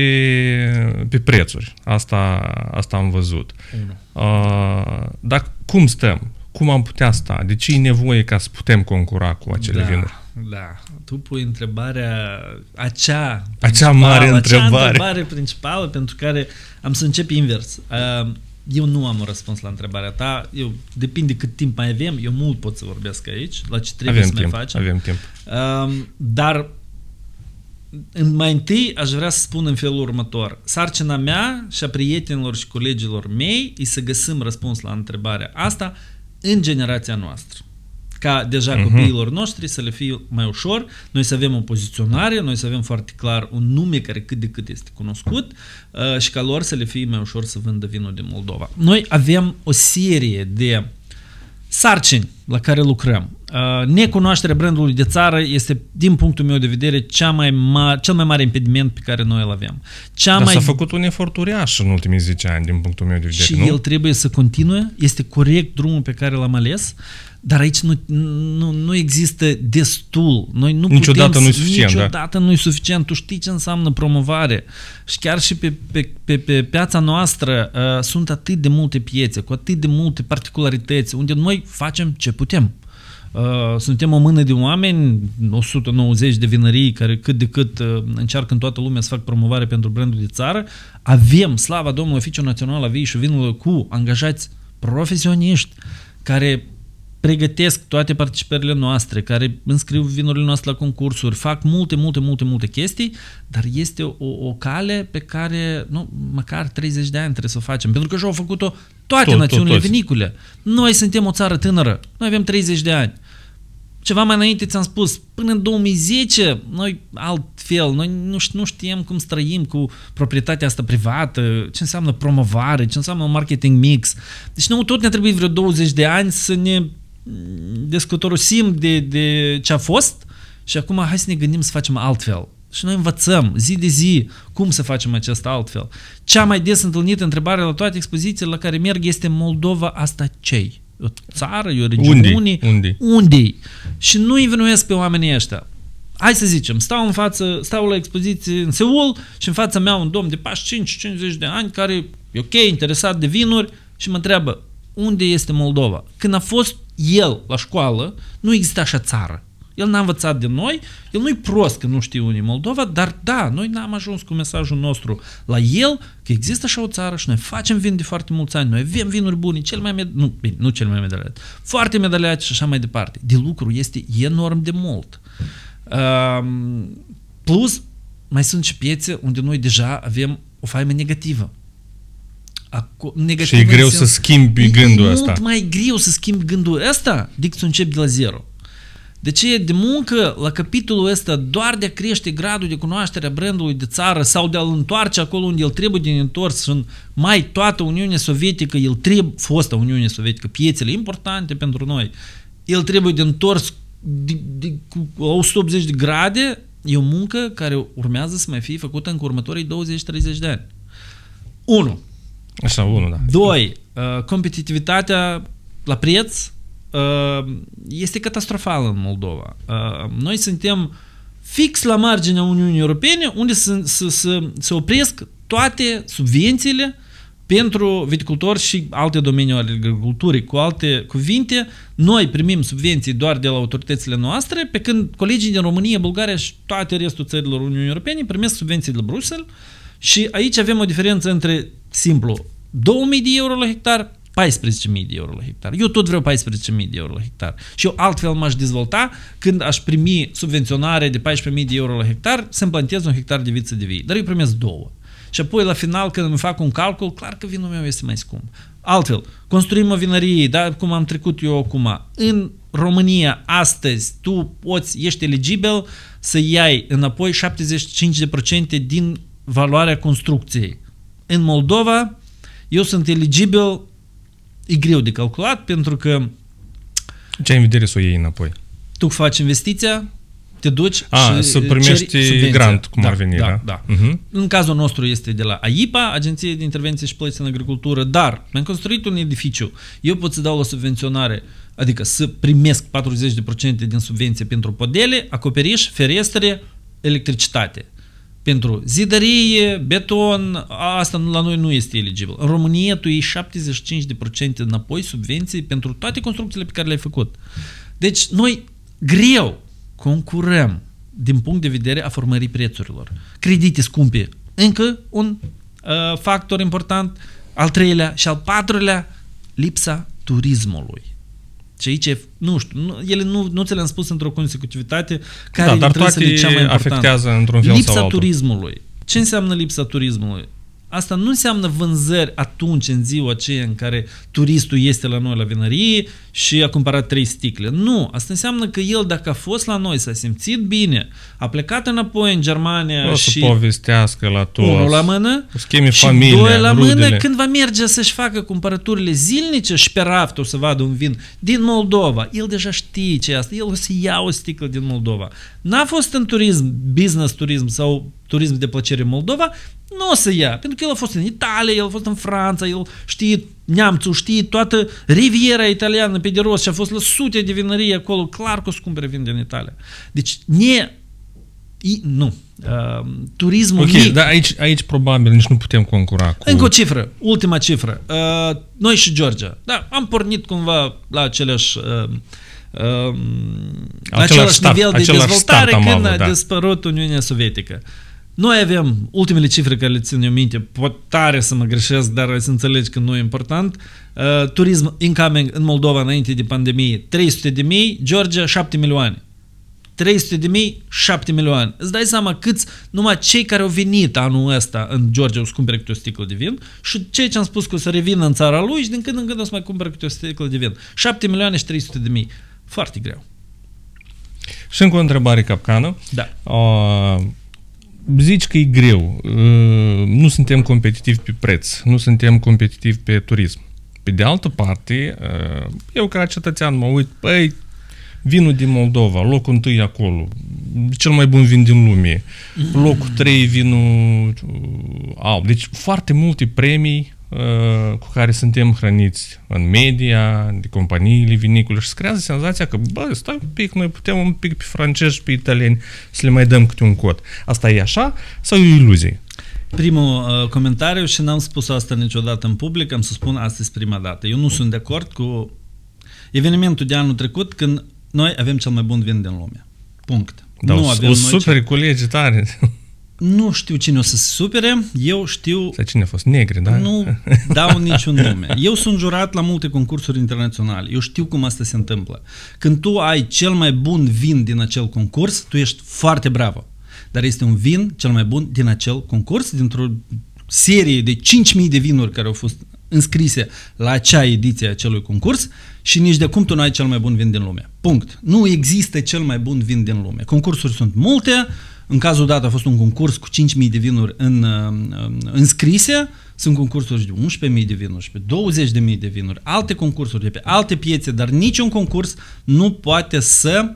pe prețuri. Asta, asta am văzut. Uh, dar cum stăm? Cum am putea sta? De ce e nevoie ca să putem concura cu acele da, vinuri? Da, tu pui întrebarea, acea, Acea mare principală, întrebare. Acea întrebare principală pentru care am să încep invers. Uh, Eu nu am un răspuns la întrebarea ta, eu depinde cât timp mai avem, eu mult pot să vorbesc aici, la ce trebuie Avem să timp, mai facem. avem timp. Um, dar în mai întâi aș vrea să spun în felul următor. Sarcina mea și a prietenilor și colegilor mei e să găsim răspuns la întrebarea asta în generația noastră. Ca deja Mhm. copiilor noștri să le fie mai ușor, noi să avem o poziționare, noi să avem foarte clar un nume care cât de cât este cunoscut uh, și ca lor să le fie mai ușor să vândă vinul din Moldova. Noi avem o serie de sarcini la care lucrăm. Uh, necunoașterea brandului de țară este, din punctul meu de vedere, cea mai ma- cel mai mare impediment pe care noi îl avem. Cea Dar mai s-a făcut un efort uriaș în ultimii 10 ani, din punctul meu de vedere, și nu? el trebuie să continue, este corect drumul pe care l-am ales, dar aici nu, nu, nu există destul. Noi nu Niciodată putem, nu e să- suficient, da. Niciodată nu e suficient. Tu știi ce înseamnă promovare. Și chiar și pe, pe, pe, pe piața noastră uh, sunt atât de multe piețe, cu atât de multe particularități, unde noi facem ce putem. Uh, suntem o mână de oameni, 190 de vinării care cât de cât uh, încearcă în toată lumea să fac promovare pentru brandul de țară. Avem, slava Domnului, Oficiul Național a Vii și Vinului cu angajați profesioniști care pregătesc toate participările noastre, care înscriu vinurile noastre la concursuri, fac multe, multe, multe, multe chestii, dar este o, o cale pe care, nu, măcar 30 de ani trebuie să o facem, pentru că și-au făcut-o toate Tot, națiunile tot, toți. vinicule. Noi suntem o țară tânără, noi avem 30 de ani. Ceva mai înainte ți-am spus, până în 2010, noi altfel, noi nu, ș- nu știam cum să trăim cu proprietatea asta privată, ce înseamnă promovare, ce înseamnă un marketing mix. Deci nu tot ne-a trebuit vreo 20 de ani să ne mm, descotorosim de, de ce a fost și acum hai să ne gândim să facem altfel. Și noi învățăm zi de zi cum să facem acest altfel. Cea mai des întâlnită întrebare la toate expozițiile la care merg este Moldova asta ce o țară, e o regiune? Unde-i? Unde-i? unde Și nu-i vinuiesc pe oamenii ăștia. hai să zicem, stau în față, stau la expoziție în Seul și în fața mea un domn de 45-50 de ani care e ok, interesat de vinuri și mă întreabă unde este Moldova. Când a fost el la școală, nu exista așa țară. El n-a învățat de noi, el nu-i prost că nu știe unii Moldova, dar da, noi n-am ajuns cu mesajul nostru la el că există așa o țară și noi facem vin de foarte mulți ani, noi avem vinuri bune, cel mai med- nu, bine, nu cel mai medaliat, foarte medaliat și așa mai departe. De lucru este enorm de mult. Uh, plus, mai sunt și piețe unde noi deja avem o faimă negativă. Aco- negativă și e greu să schimbi gândul ăsta. E mult mai greu să schimbi gândul ăsta decât să începi de la zero. De ce de muncă la capitolul ăsta doar de a crește gradul de cunoaștere a brandului de țară sau de a-l întoarce acolo unde el trebuie de întors și în mai toată Uniunea Sovietică, el trebuie, fostă Uniune Sovietică, piețele importante pentru noi, el trebuie de întors de, de, cu 180 de grade, e o muncă care urmează să mai fie făcută în următorii 20-30 de ani. 1. Așa, 1, da. 2. Uh, competitivitatea la preț Uh, este catastrofală în Moldova. Uh, noi suntem fix la marginea Uniunii Europene unde să, să, să, să opresc toate subvențiile pentru viticultori și alte domenii ale agriculturii. Cu alte cuvinte, noi primim subvenții doar de la autoritățile noastre, pe când colegii din România, Bulgaria și toate restul țărilor Uniunii Europene primesc subvenții de la Bruxelles și aici avem o diferență între simplu 2000 de euro la hectar 14.000 de euro la hectar. Eu tot vreau 14.000 de euro la hectar. Și eu altfel m-aș dezvolta când aș primi subvenționare de 14.000 de euro la hectar să-mi plantez un hectar de viță de vii. Dar eu primesc două. Și apoi la final când îmi fac un calcul, clar că vinul meu este mai scump. Altfel, construim o vinărie, da, cum am trecut eu acum. În România, astăzi, tu poți, ești eligibil să iai înapoi 75% din valoarea construcției. În Moldova, eu sunt eligibil e greu de calculat pentru că... Ce ai în vedere să o iei înapoi? Tu faci investiția, te duci A, și să primești grant, cum da, ar veni, da? da? da. Uh-huh. În cazul nostru este de la AIPA, Agenție de Intervenție și Plăți în Agricultură, dar mi-am construit un edificiu. Eu pot să dau la subvenționare, adică să primesc 40% din subvenție pentru podele, acoperiș, ferestre, electricitate pentru zidărie, beton, asta la noi nu este eligibil. În România tu iei 75% înapoi subvenții pentru toate construcțiile pe care le-ai făcut. Deci noi greu concurăm din punct de vedere a formării prețurilor. Credite scumpe, încă un uh, factor important, al treilea și al patrulea, lipsa turismului. Și aici, nu știu, nu, ele nu, nu ți le-am spus într-o consecutivitate care da, dar toate cea mai afectează într-un fel lipsa sau altul. turismului. Ce înseamnă lipsa turismului? Asta nu înseamnă vânzări atunci, în ziua aceea în care turistul este la noi la vinărie și a cumpărat trei sticle. Nu, asta înseamnă că el, dacă a fost la noi, s-a simțit bine, a plecat înapoi în Germania o și... să povestească la toți. Unul la mână scheme și familia, doi la rudele. mână când va merge să-și facă cumpărăturile zilnice și pe raft o să vadă un vin din Moldova. El deja știe ce asta. El o să ia o sticlă din Moldova. N-a fost în turism, business turism sau turism de plăcere în Moldova, nu o să ia, pentru că el a fost în Italia, el a fost în Franța, el știe neamțul, știe toată riviera italiană pe de rost și a fost la sute de vinării acolo, clar că o să cumpere vin din Italia. Deci, ne... I, nu. Uh, turismul... Ok, ne, dar aici, aici probabil nici nu putem concura cu... Încă o cifră, ultima cifră. Uh, noi și Georgia. Da, am pornit cumva la aceleași... Uh, uh, la același start, nivel de același dezvoltare start am când avut, a da. dispărut Uniunea Sovietică. Noi avem ultimele cifre care le țin eu minte, pot tare să mă greșesc, dar să înțelegi că nu e important. Uh, turism incoming în Moldova înainte de pandemie, 300 de mii, Georgia 7 milioane. 300 de mii, 7 milioane. Îți dai seama câți, numai cei care au venit anul ăsta în Georgia o să cumpere câte o sticlă de vin și cei ce am spus că o să revină în țara lui și din când în când o să mai cumpere câte o sticlă de vin. 7 milioane și 300 de mii. Foarte greu. Și încă o întrebare capcană. Da. Uh, zici că e greu. Uh, nu suntem competitivi pe preț, nu suntem competitivi pe turism. Pe de altă parte, uh, eu ca cetățean mă uit, păi, vinul din Moldova, locul întâi acolo, cel mai bun vin din lume, locul trei vinul uh, alb. Deci foarte multe premii uh, cu care suntem hrăniți în media, de companiile vinicole și se creează senzația că, bă, stai un pic, noi putem un pic pe francezi și pe italieni să le mai dăm câte un cod. Asta e așa sau e o iluzie? Primul uh, comentariu și n-am spus asta niciodată în public, am să spun astăzi prima dată. Eu nu sunt de acord cu evenimentul de anul trecut când noi avem cel mai bun vin din lume. Punct. Da, nu o, avem o noi super cel- colegii tare. Nu știu cine o să se supere, eu știu Sau cine a fost? Negri, da? Nu dau niciun nume. Eu sunt jurat la multe concursuri internaționale. Eu știu cum asta se întâmplă. Când tu ai cel mai bun vin din acel concurs, tu ești foarte bravo. Dar este un vin cel mai bun din acel concurs, dintr-o serie de 5.000 de vinuri care au fost înscrise la acea ediție a acelui concurs și nici de cum tu nu ai cel mai bun vin din lume. Punct. Nu există cel mai bun vin din lume. Concursuri sunt multe, în cazul dat a fost un concurs cu 5.000 de vinuri în, uh, înscrise, sunt concursuri de 11.000 de vinuri și pe 20.000 de vinuri, alte concursuri de pe alte piețe, dar niciun concurs nu poate să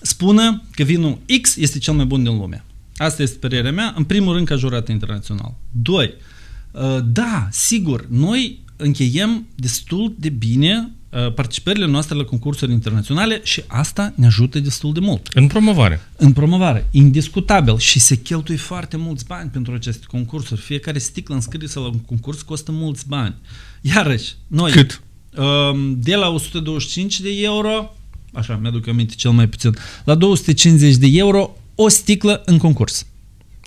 spună că vinul X este cel mai bun din lume. Asta este părerea mea, în primul rând ca jurat internațional. Doi, uh, da, sigur, noi încheiem destul de bine uh, participările noastre la concursuri internaționale și asta ne ajută destul de mult. În promovare. În promovare, indiscutabil și se cheltuie foarte mulți bani pentru aceste concursuri. Fiecare sticlă înscrisă la un concurs costă mulți bani. Iarăși, noi Cât? um, de la 125 de euro, așa mi-aduc aminte cel mai puțin, la 250 de euro o sticlă în concurs.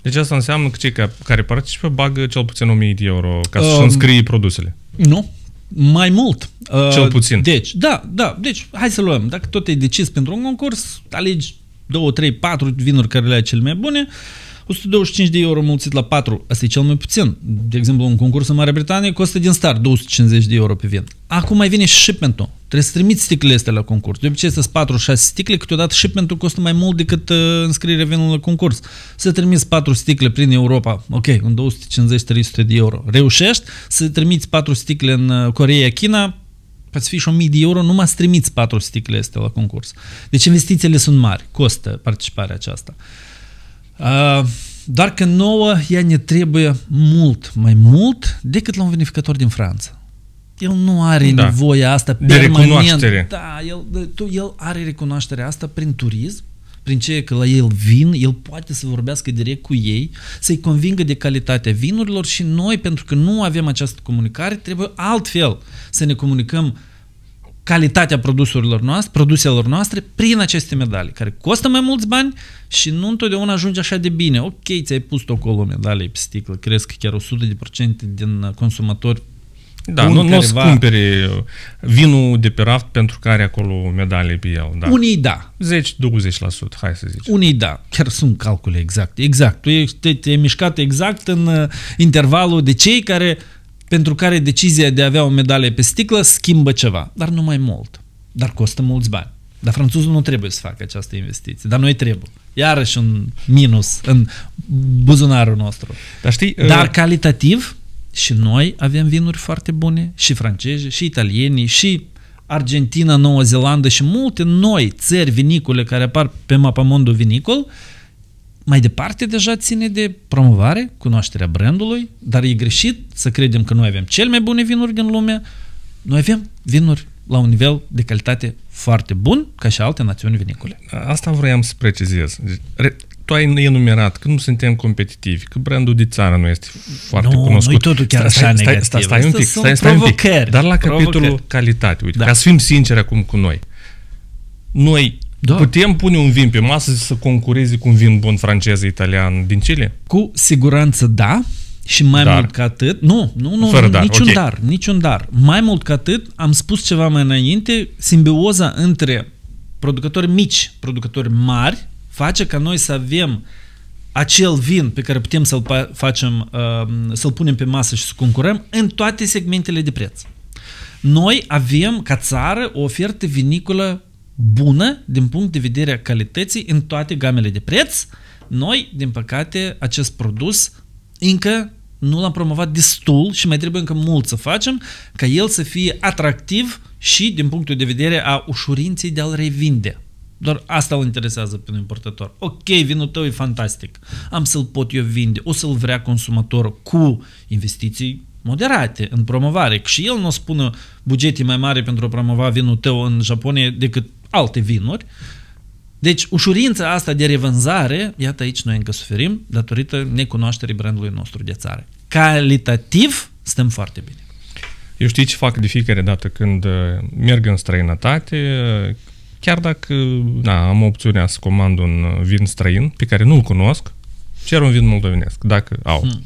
Deci asta înseamnă că cei ca- care participă bagă cel puțin 1000 de euro ca să-și Um, înscrie produsele. Nu, mai mult. Uh, Cel puțin. Deci, da, da, deci hai să luăm. Dacă tot ai decis pentru un concurs, alegi 2, 3, 4 vinuri care le ai cele mai bune, 125 de euro mulțit la 4, asta e cel mai puțin. De exemplu, un concurs în Marea Britanie costă din start 250 de euro pe vin. Acum mai vine și shipmentul. Trebuie să trimiți sticlele astea la concurs. De obicei sunt 4-6 sticle, câteodată shipmentul costă mai mult decât uh, înscrierea vinului la concurs. Să trimiți 4 sticle prin Europa, ok, în 250-300 de euro. Reușești să trimiți 4 sticle în uh, Coreea, China, poți fi și 1000 de euro numai să trimiți 4 sticle astea la concurs. Deci investițiile sunt mari, costă participarea aceasta. Uh, doar că nouă ea ne trebuie mult mai mult decât la un vinificator din Franța. El nu are Da. da. nevoia asta De permanent. recunoaștere. Da, el, de- tu, el are recunoașterea asta prin turism, prin ce că la el vin, el poate să vorbească direct cu ei, să-i convingă de calitatea vinurilor și noi, pentru că nu avem această comunicare, trebuie altfel să ne comunicăm calitatea produsurilor noastre, produselor noastre prin aceste medalii, care costă mai mulți bani și nu întotdeauna ajunge așa de bine. Ok, ți-ai pus tu acolo medalii pe sticlă, crezi că chiar 100% din consumatori Da, Bun, nu, nu o să careva. cumpere uh, vinul de pe raft pentru că are acolo medalie pe el. Da. unii da, 10-20%, hai să zicem. Unii da, chiar sunt calcule exact. Exact. Tu ești, te, te-ai mișcat exact în uh, intervalul de cei care, pentru care decizia de a avea o medalie pe sticlă schimbă ceva, dar nu mai mult. Dar costă mulți bani. Dar franțuzul nu trebuie să facă această investiție, dar noi trebuie. Iarăși un minus în buzunarul nostru. Dar știi, uh, Dar calitativ și noi avem vinuri foarte bune, și francezi, și italieni, și Argentina, Noua Zeelandă și multe noi țări vinicole care apar pe mapamondul vinicol, mai departe deja ține de promovare, cunoașterea brandului, dar e greșit să credem că noi avem cel mai bune vinuri din lume. Noi avem vinuri la un nivel de calitate foarte bun, ca și alte națiuni vinicole. Asta vroiam să precizez. Deci, re- Tu ai enumerat că nu suntem competitivi, că brandul de țară nu este foarte Nu, cunoscut. nu-i totul chiar stai, așa stai, negativ. stai, stai un Astea pic, sunt stai, stai un pic. provocări, Dar la capitolul provocări. calitate, uite, Da. ca să fim sinceri acum cu noi. Noi Da. putem pune un vin pe masă să concureze cu un vin bun francez, italian din Chile? Cu siguranță da, și mai Dar. mult ca atât, nu, nu, nu, Fără nu dar, niciun ok. dar, niciun dar. Mai mult ca atât, am spus ceva mai înainte, simbioza între producători mici, producători mari, face ca noi să avem acel vin pe care putem să-l pa- facem, uh, să-l punem pe masă și să concurăm în toate segmentele de preț. Noi avem ca țară o ofertă vinicolă bună din punct de vedere a calității în toate gamele de preț. Noi, din păcate, acest produs încă nu l-am promovat destul și mai trebuie încă mult să facem ca el să fie atractiv și din punctul de vedere a ușurinței de a-l revinde. Doar asta îl interesează pe un importator. Ok, vinul tău e fantastic. Am să-l pot eu vinde. O să-l vrea consumatorul cu investiții moderate în promovare. Și el nu o spună bugete mai mari pentru a promova vinul tău în Japonia decât alte vinuri. Deci, ușurința asta de revânzare, iată aici noi încă suferim datorită necunoașterii brandului nostru de țară. Calitativ, stăm foarte bine. Eu știi ce fac de fiecare dată când uh, merg în străinătate, uh, chiar dacă na, am opțiunea să comand un uh, vin străin pe care nu-l cunosc, cer un vin moldovenesc, dacă au. Hmm.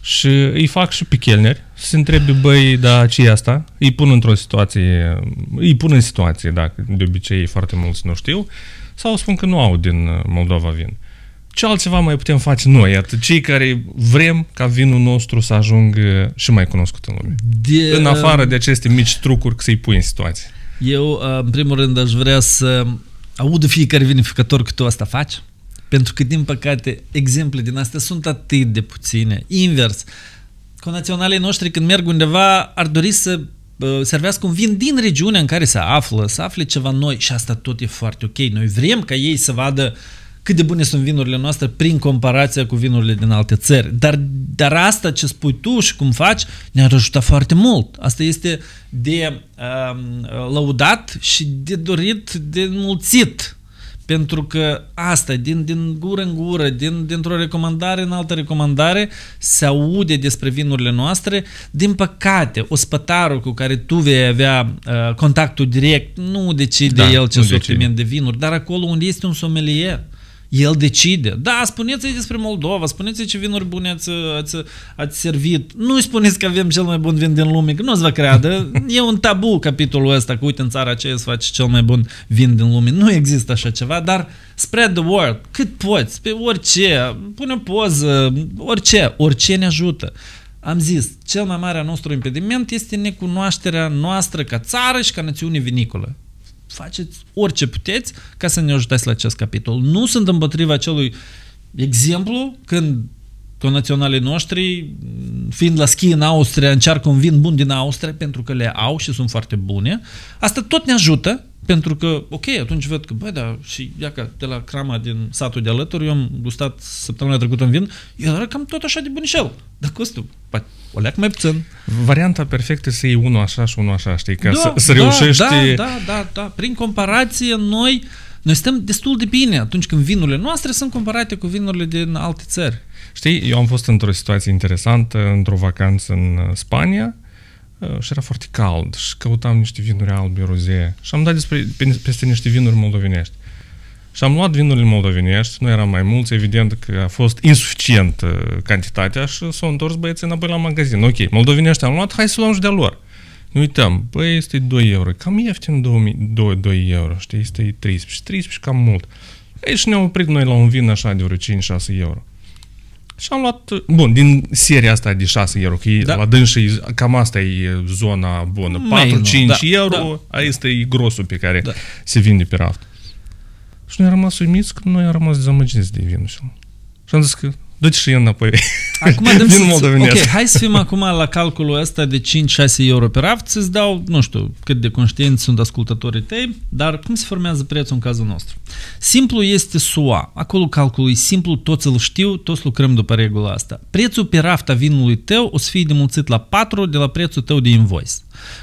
Și îi fac și pe chelneri să se întrebe, băi, da, ce e asta? Îi pun într-o situație, îi pun în situație, dacă de obicei foarte mulți nu știu, sau spun că nu au din Moldova vin. Ce altceva mai putem face noi, iată, cei care vrem ca vinul nostru să ajungă și mai cunoscut în lume? De, în afară de aceste mici trucuri să-i pui în situație. Eu, în primul rând, aș vrea să aud fiecare vinificator că tu asta faci, pentru că, din păcate, exemple din astea sunt atât de puține. Invers, conaționalii noștri când merg undeva ar dori să servească un vin din regiunea în care se află, să afle ceva noi și asta tot e foarte ok. Noi vrem ca ei să vadă cât de bune sunt vinurile noastre prin comparația cu vinurile din alte țări. Dar, dar asta ce spui tu și cum faci ne-ar ajuta foarte mult. Asta este de uh, laudat și de dorit, de înmulțit. Pentru că asta, din, din gură în gură, din, dintr-o recomandare în altă recomandare, se aude despre vinurile noastre. Din păcate, ospătarul cu care tu vei avea uh, contactul direct nu decide da, el ce sortiment de vinuri, dar acolo unde este un sommelier, el decide. Da, spuneți-i despre Moldova, spuneți-i ce vinuri bune ați, ați, ați servit. Nu spuneți că avem cel mai bun vin din lume, că nu-ți va creadă. E un tabu capitolul ăsta, că uite în țara aceea să faci cel mai bun vin din lume. Nu există așa ceva, dar spread the word, cât poți, pe orice, pune poză, orice, orice ne ajută. Am zis, cel mai mare a nostru impediment este necunoașterea noastră ca țară și ca națiune vinicolă faceți orice puteți ca să ne ajutați la acest capitol. Nu sunt împotriva acelui exemplu când conaționalii noștri, fiind la schi în Austria, încearcă un vin bun din Austria pentru că le au și sunt foarte bune. Asta tot ne ajută pentru că, ok, atunci văd că, băi, da, și ia că de la crama din satul de alături, eu am gustat săptămâna trecută în vin, era cam tot așa de bunișel. Dar costul, o leac mai puțin. Varianta perfectă să iei unul așa și unul așa, știi, ca da, să, să da, reușești... Da, da, da, da. Prin comparație, noi, noi stăm destul de bine atunci când vinurile noastre sunt comparate cu vinurile din alte țări. Știi, eu am fost într-o situație interesantă, într-o vacanță în Spania, Uh, și era foarte cald și căutam niște vinuri albe, roze și am dat despre, peste niște vinuri moldovenești. Și am luat vinurile moldovenești, nu eram mai mulți, evident că a fost insuficient uh, cantitatea și s-au întors băieții înapoi la magazin. Ok, moldovenești am luat, hai să luăm și de lor. Nu uităm, băi, este 2 euro, cam ieftin 2, 2, 2 euro, știi, este 13, 13 cam mult. Ei, și ne-am oprit noi la un vin așa de vreo 5-6 euro. Și am luat, bun, din seria asta de 6 euro, că da. la dânsii cam asta e zona bună. 4-5 da, euro, da. asta e grosul pe care da. se vinde pe raft. Și noi am rămas uimiți că noi am rămas dezamăgiți de vinul. Și am zis că du-te și înapoi. Acum dăm să, ok, hai să fim acum la calculul ăsta de 5-6 euro pe raft, să-ți dau, nu știu cât de conștienți sunt ascultătorii tăi, dar cum se formează prețul în cazul nostru? Simplu este SUA. Acolo calculul e simplu, toți îl știu, toți lucrăm după regula asta. Prețul pe raft a vinului tău o să fie demulțit la 4 de la prețul tău de invoice.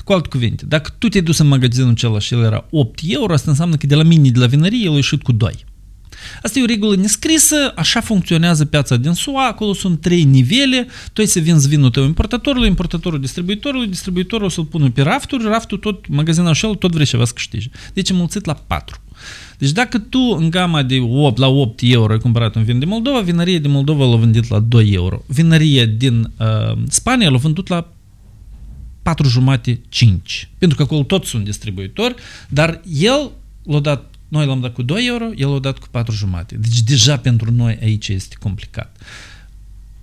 Cu alte cuvinte, dacă tu te-ai dus în magazinul acela și el era 8 euro, asta înseamnă că de la mine, de la vinărie, el a ieșit cu 2. Asta e o regulă nescrisă, așa funcționează piața din SUA, acolo sunt trei nivele, tu ai să vinzi vinul tău importatorului, importatorul distribuitorului, distribuitorul o să-l pună pe rafturi, raftul tot, magazinul și tot vrei ceva să câștigi. Deci e mulțit la 4. Deci dacă tu în gama de 8 la 8 euro ai cumpărat un vin de Moldova, vinărie de Moldova l-a vândit la 2 euro. Vinărie din uh, Spania l-a vândut la 4 jumate 5. Pentru că acolo toți sunt distribuitori, dar el l-a dat noi l-am dat cu 2 euro, el l-a dat cu 4 jumate. Deci deja pentru noi aici este complicat.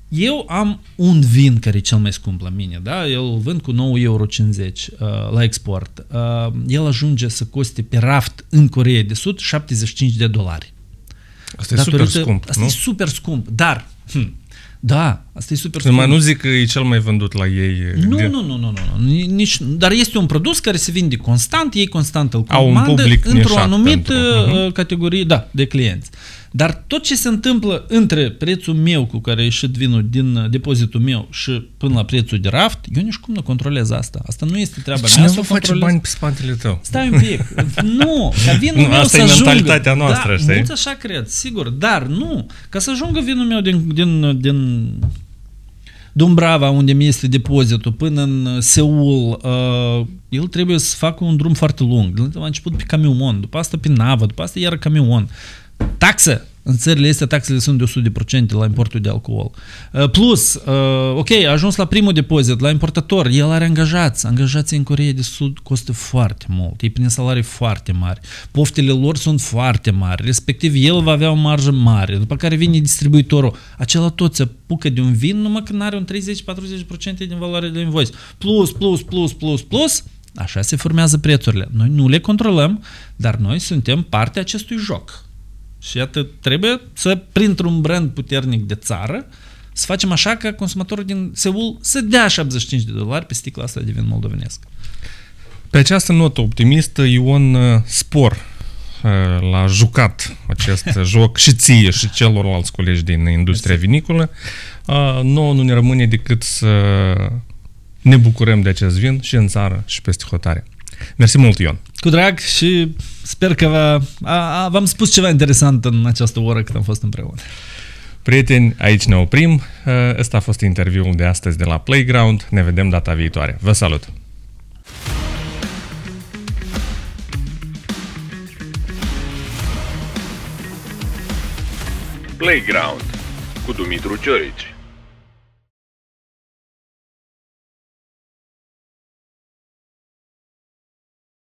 Eu am un vin care e cel mai scump la mine, da? El îl vând cu 9,50 euro uh, la export. Uh, el ajunge să coste pe raft în Coreea de Sud 75 de dolari. Asta e super scump, Asta nu? e super scump, dar hm, da, Asta e super Mai scump. nu zic că e cel mai vândut la ei. Nu, de- nu, nu, nu, nu, nu. Nici, dar este un produs care se vinde constant, ei constant îl Au un comandă public într-o nișat anumită pentru- uh, categorie, da, de clienți. Dar tot ce se întâmplă între prețul meu cu care a ieșit vinul din uh, depozitul meu și până la prețul de raft, eu nici cum nu controlez asta. Asta nu este treaba mea Cineva să o face controlez. bani pe spatele tău. Stai un pic. Nu, ca vinul Nu, meu asta să e ajungă. mentalitatea noastră, da, știi? mulți așa cred, sigur. Dar nu, ca să ajungă vinul meu din, din, din Dumbrava, unde mi este depozitul, până în Seul, uh, el trebuie să facă un drum foarte lung. A început pe camion, după asta pe navă, după asta iar camion. Taxă! În țările astea taxele sunt de 100% la importul de alcool. Uh, Plus, uh, ok, a ajuns la primul depozit, la importator, el are angajați. Angajații în Coreea de Sud costă foarte mult. Ei prin salarii foarte mari. Poftele lor sunt foarte mari. Respectiv, el va avea o marjă mare. După care vine distribuitorul. Acela tot se apucă de un vin numai când are un 30-40% din valoare de invoice. Plus, plus, plus, plus, plus. Așa se formează prețurile. Noi nu le controlăm, dar noi suntem parte acestui joc. Și iată, trebuie să, printr-un brand puternic de țară, să facem așa ca consumatorul din Seul să dea 75 de dolari pe sticla asta de vin moldovenesc. Pe această notă optimistă, Ion uh, Spor uh, l-a jucat acest joc și ție și celorlalți colegi din industria vinicolă. Uh, Nouă nu ne rămâne decât să ne bucurăm de acest vin și în țară și peste hotare. Mersi mult, Ion! Cu drag și sper că va, a, a, v-am spus ceva interesant în această oră cât am fost împreună. Prieteni, aici ne oprim. Uh, Ăsta a fost interviul de astăzi de la Playground. Ne vedem data viitoare. Vă salut! Playground cu Dumitru Ciorici.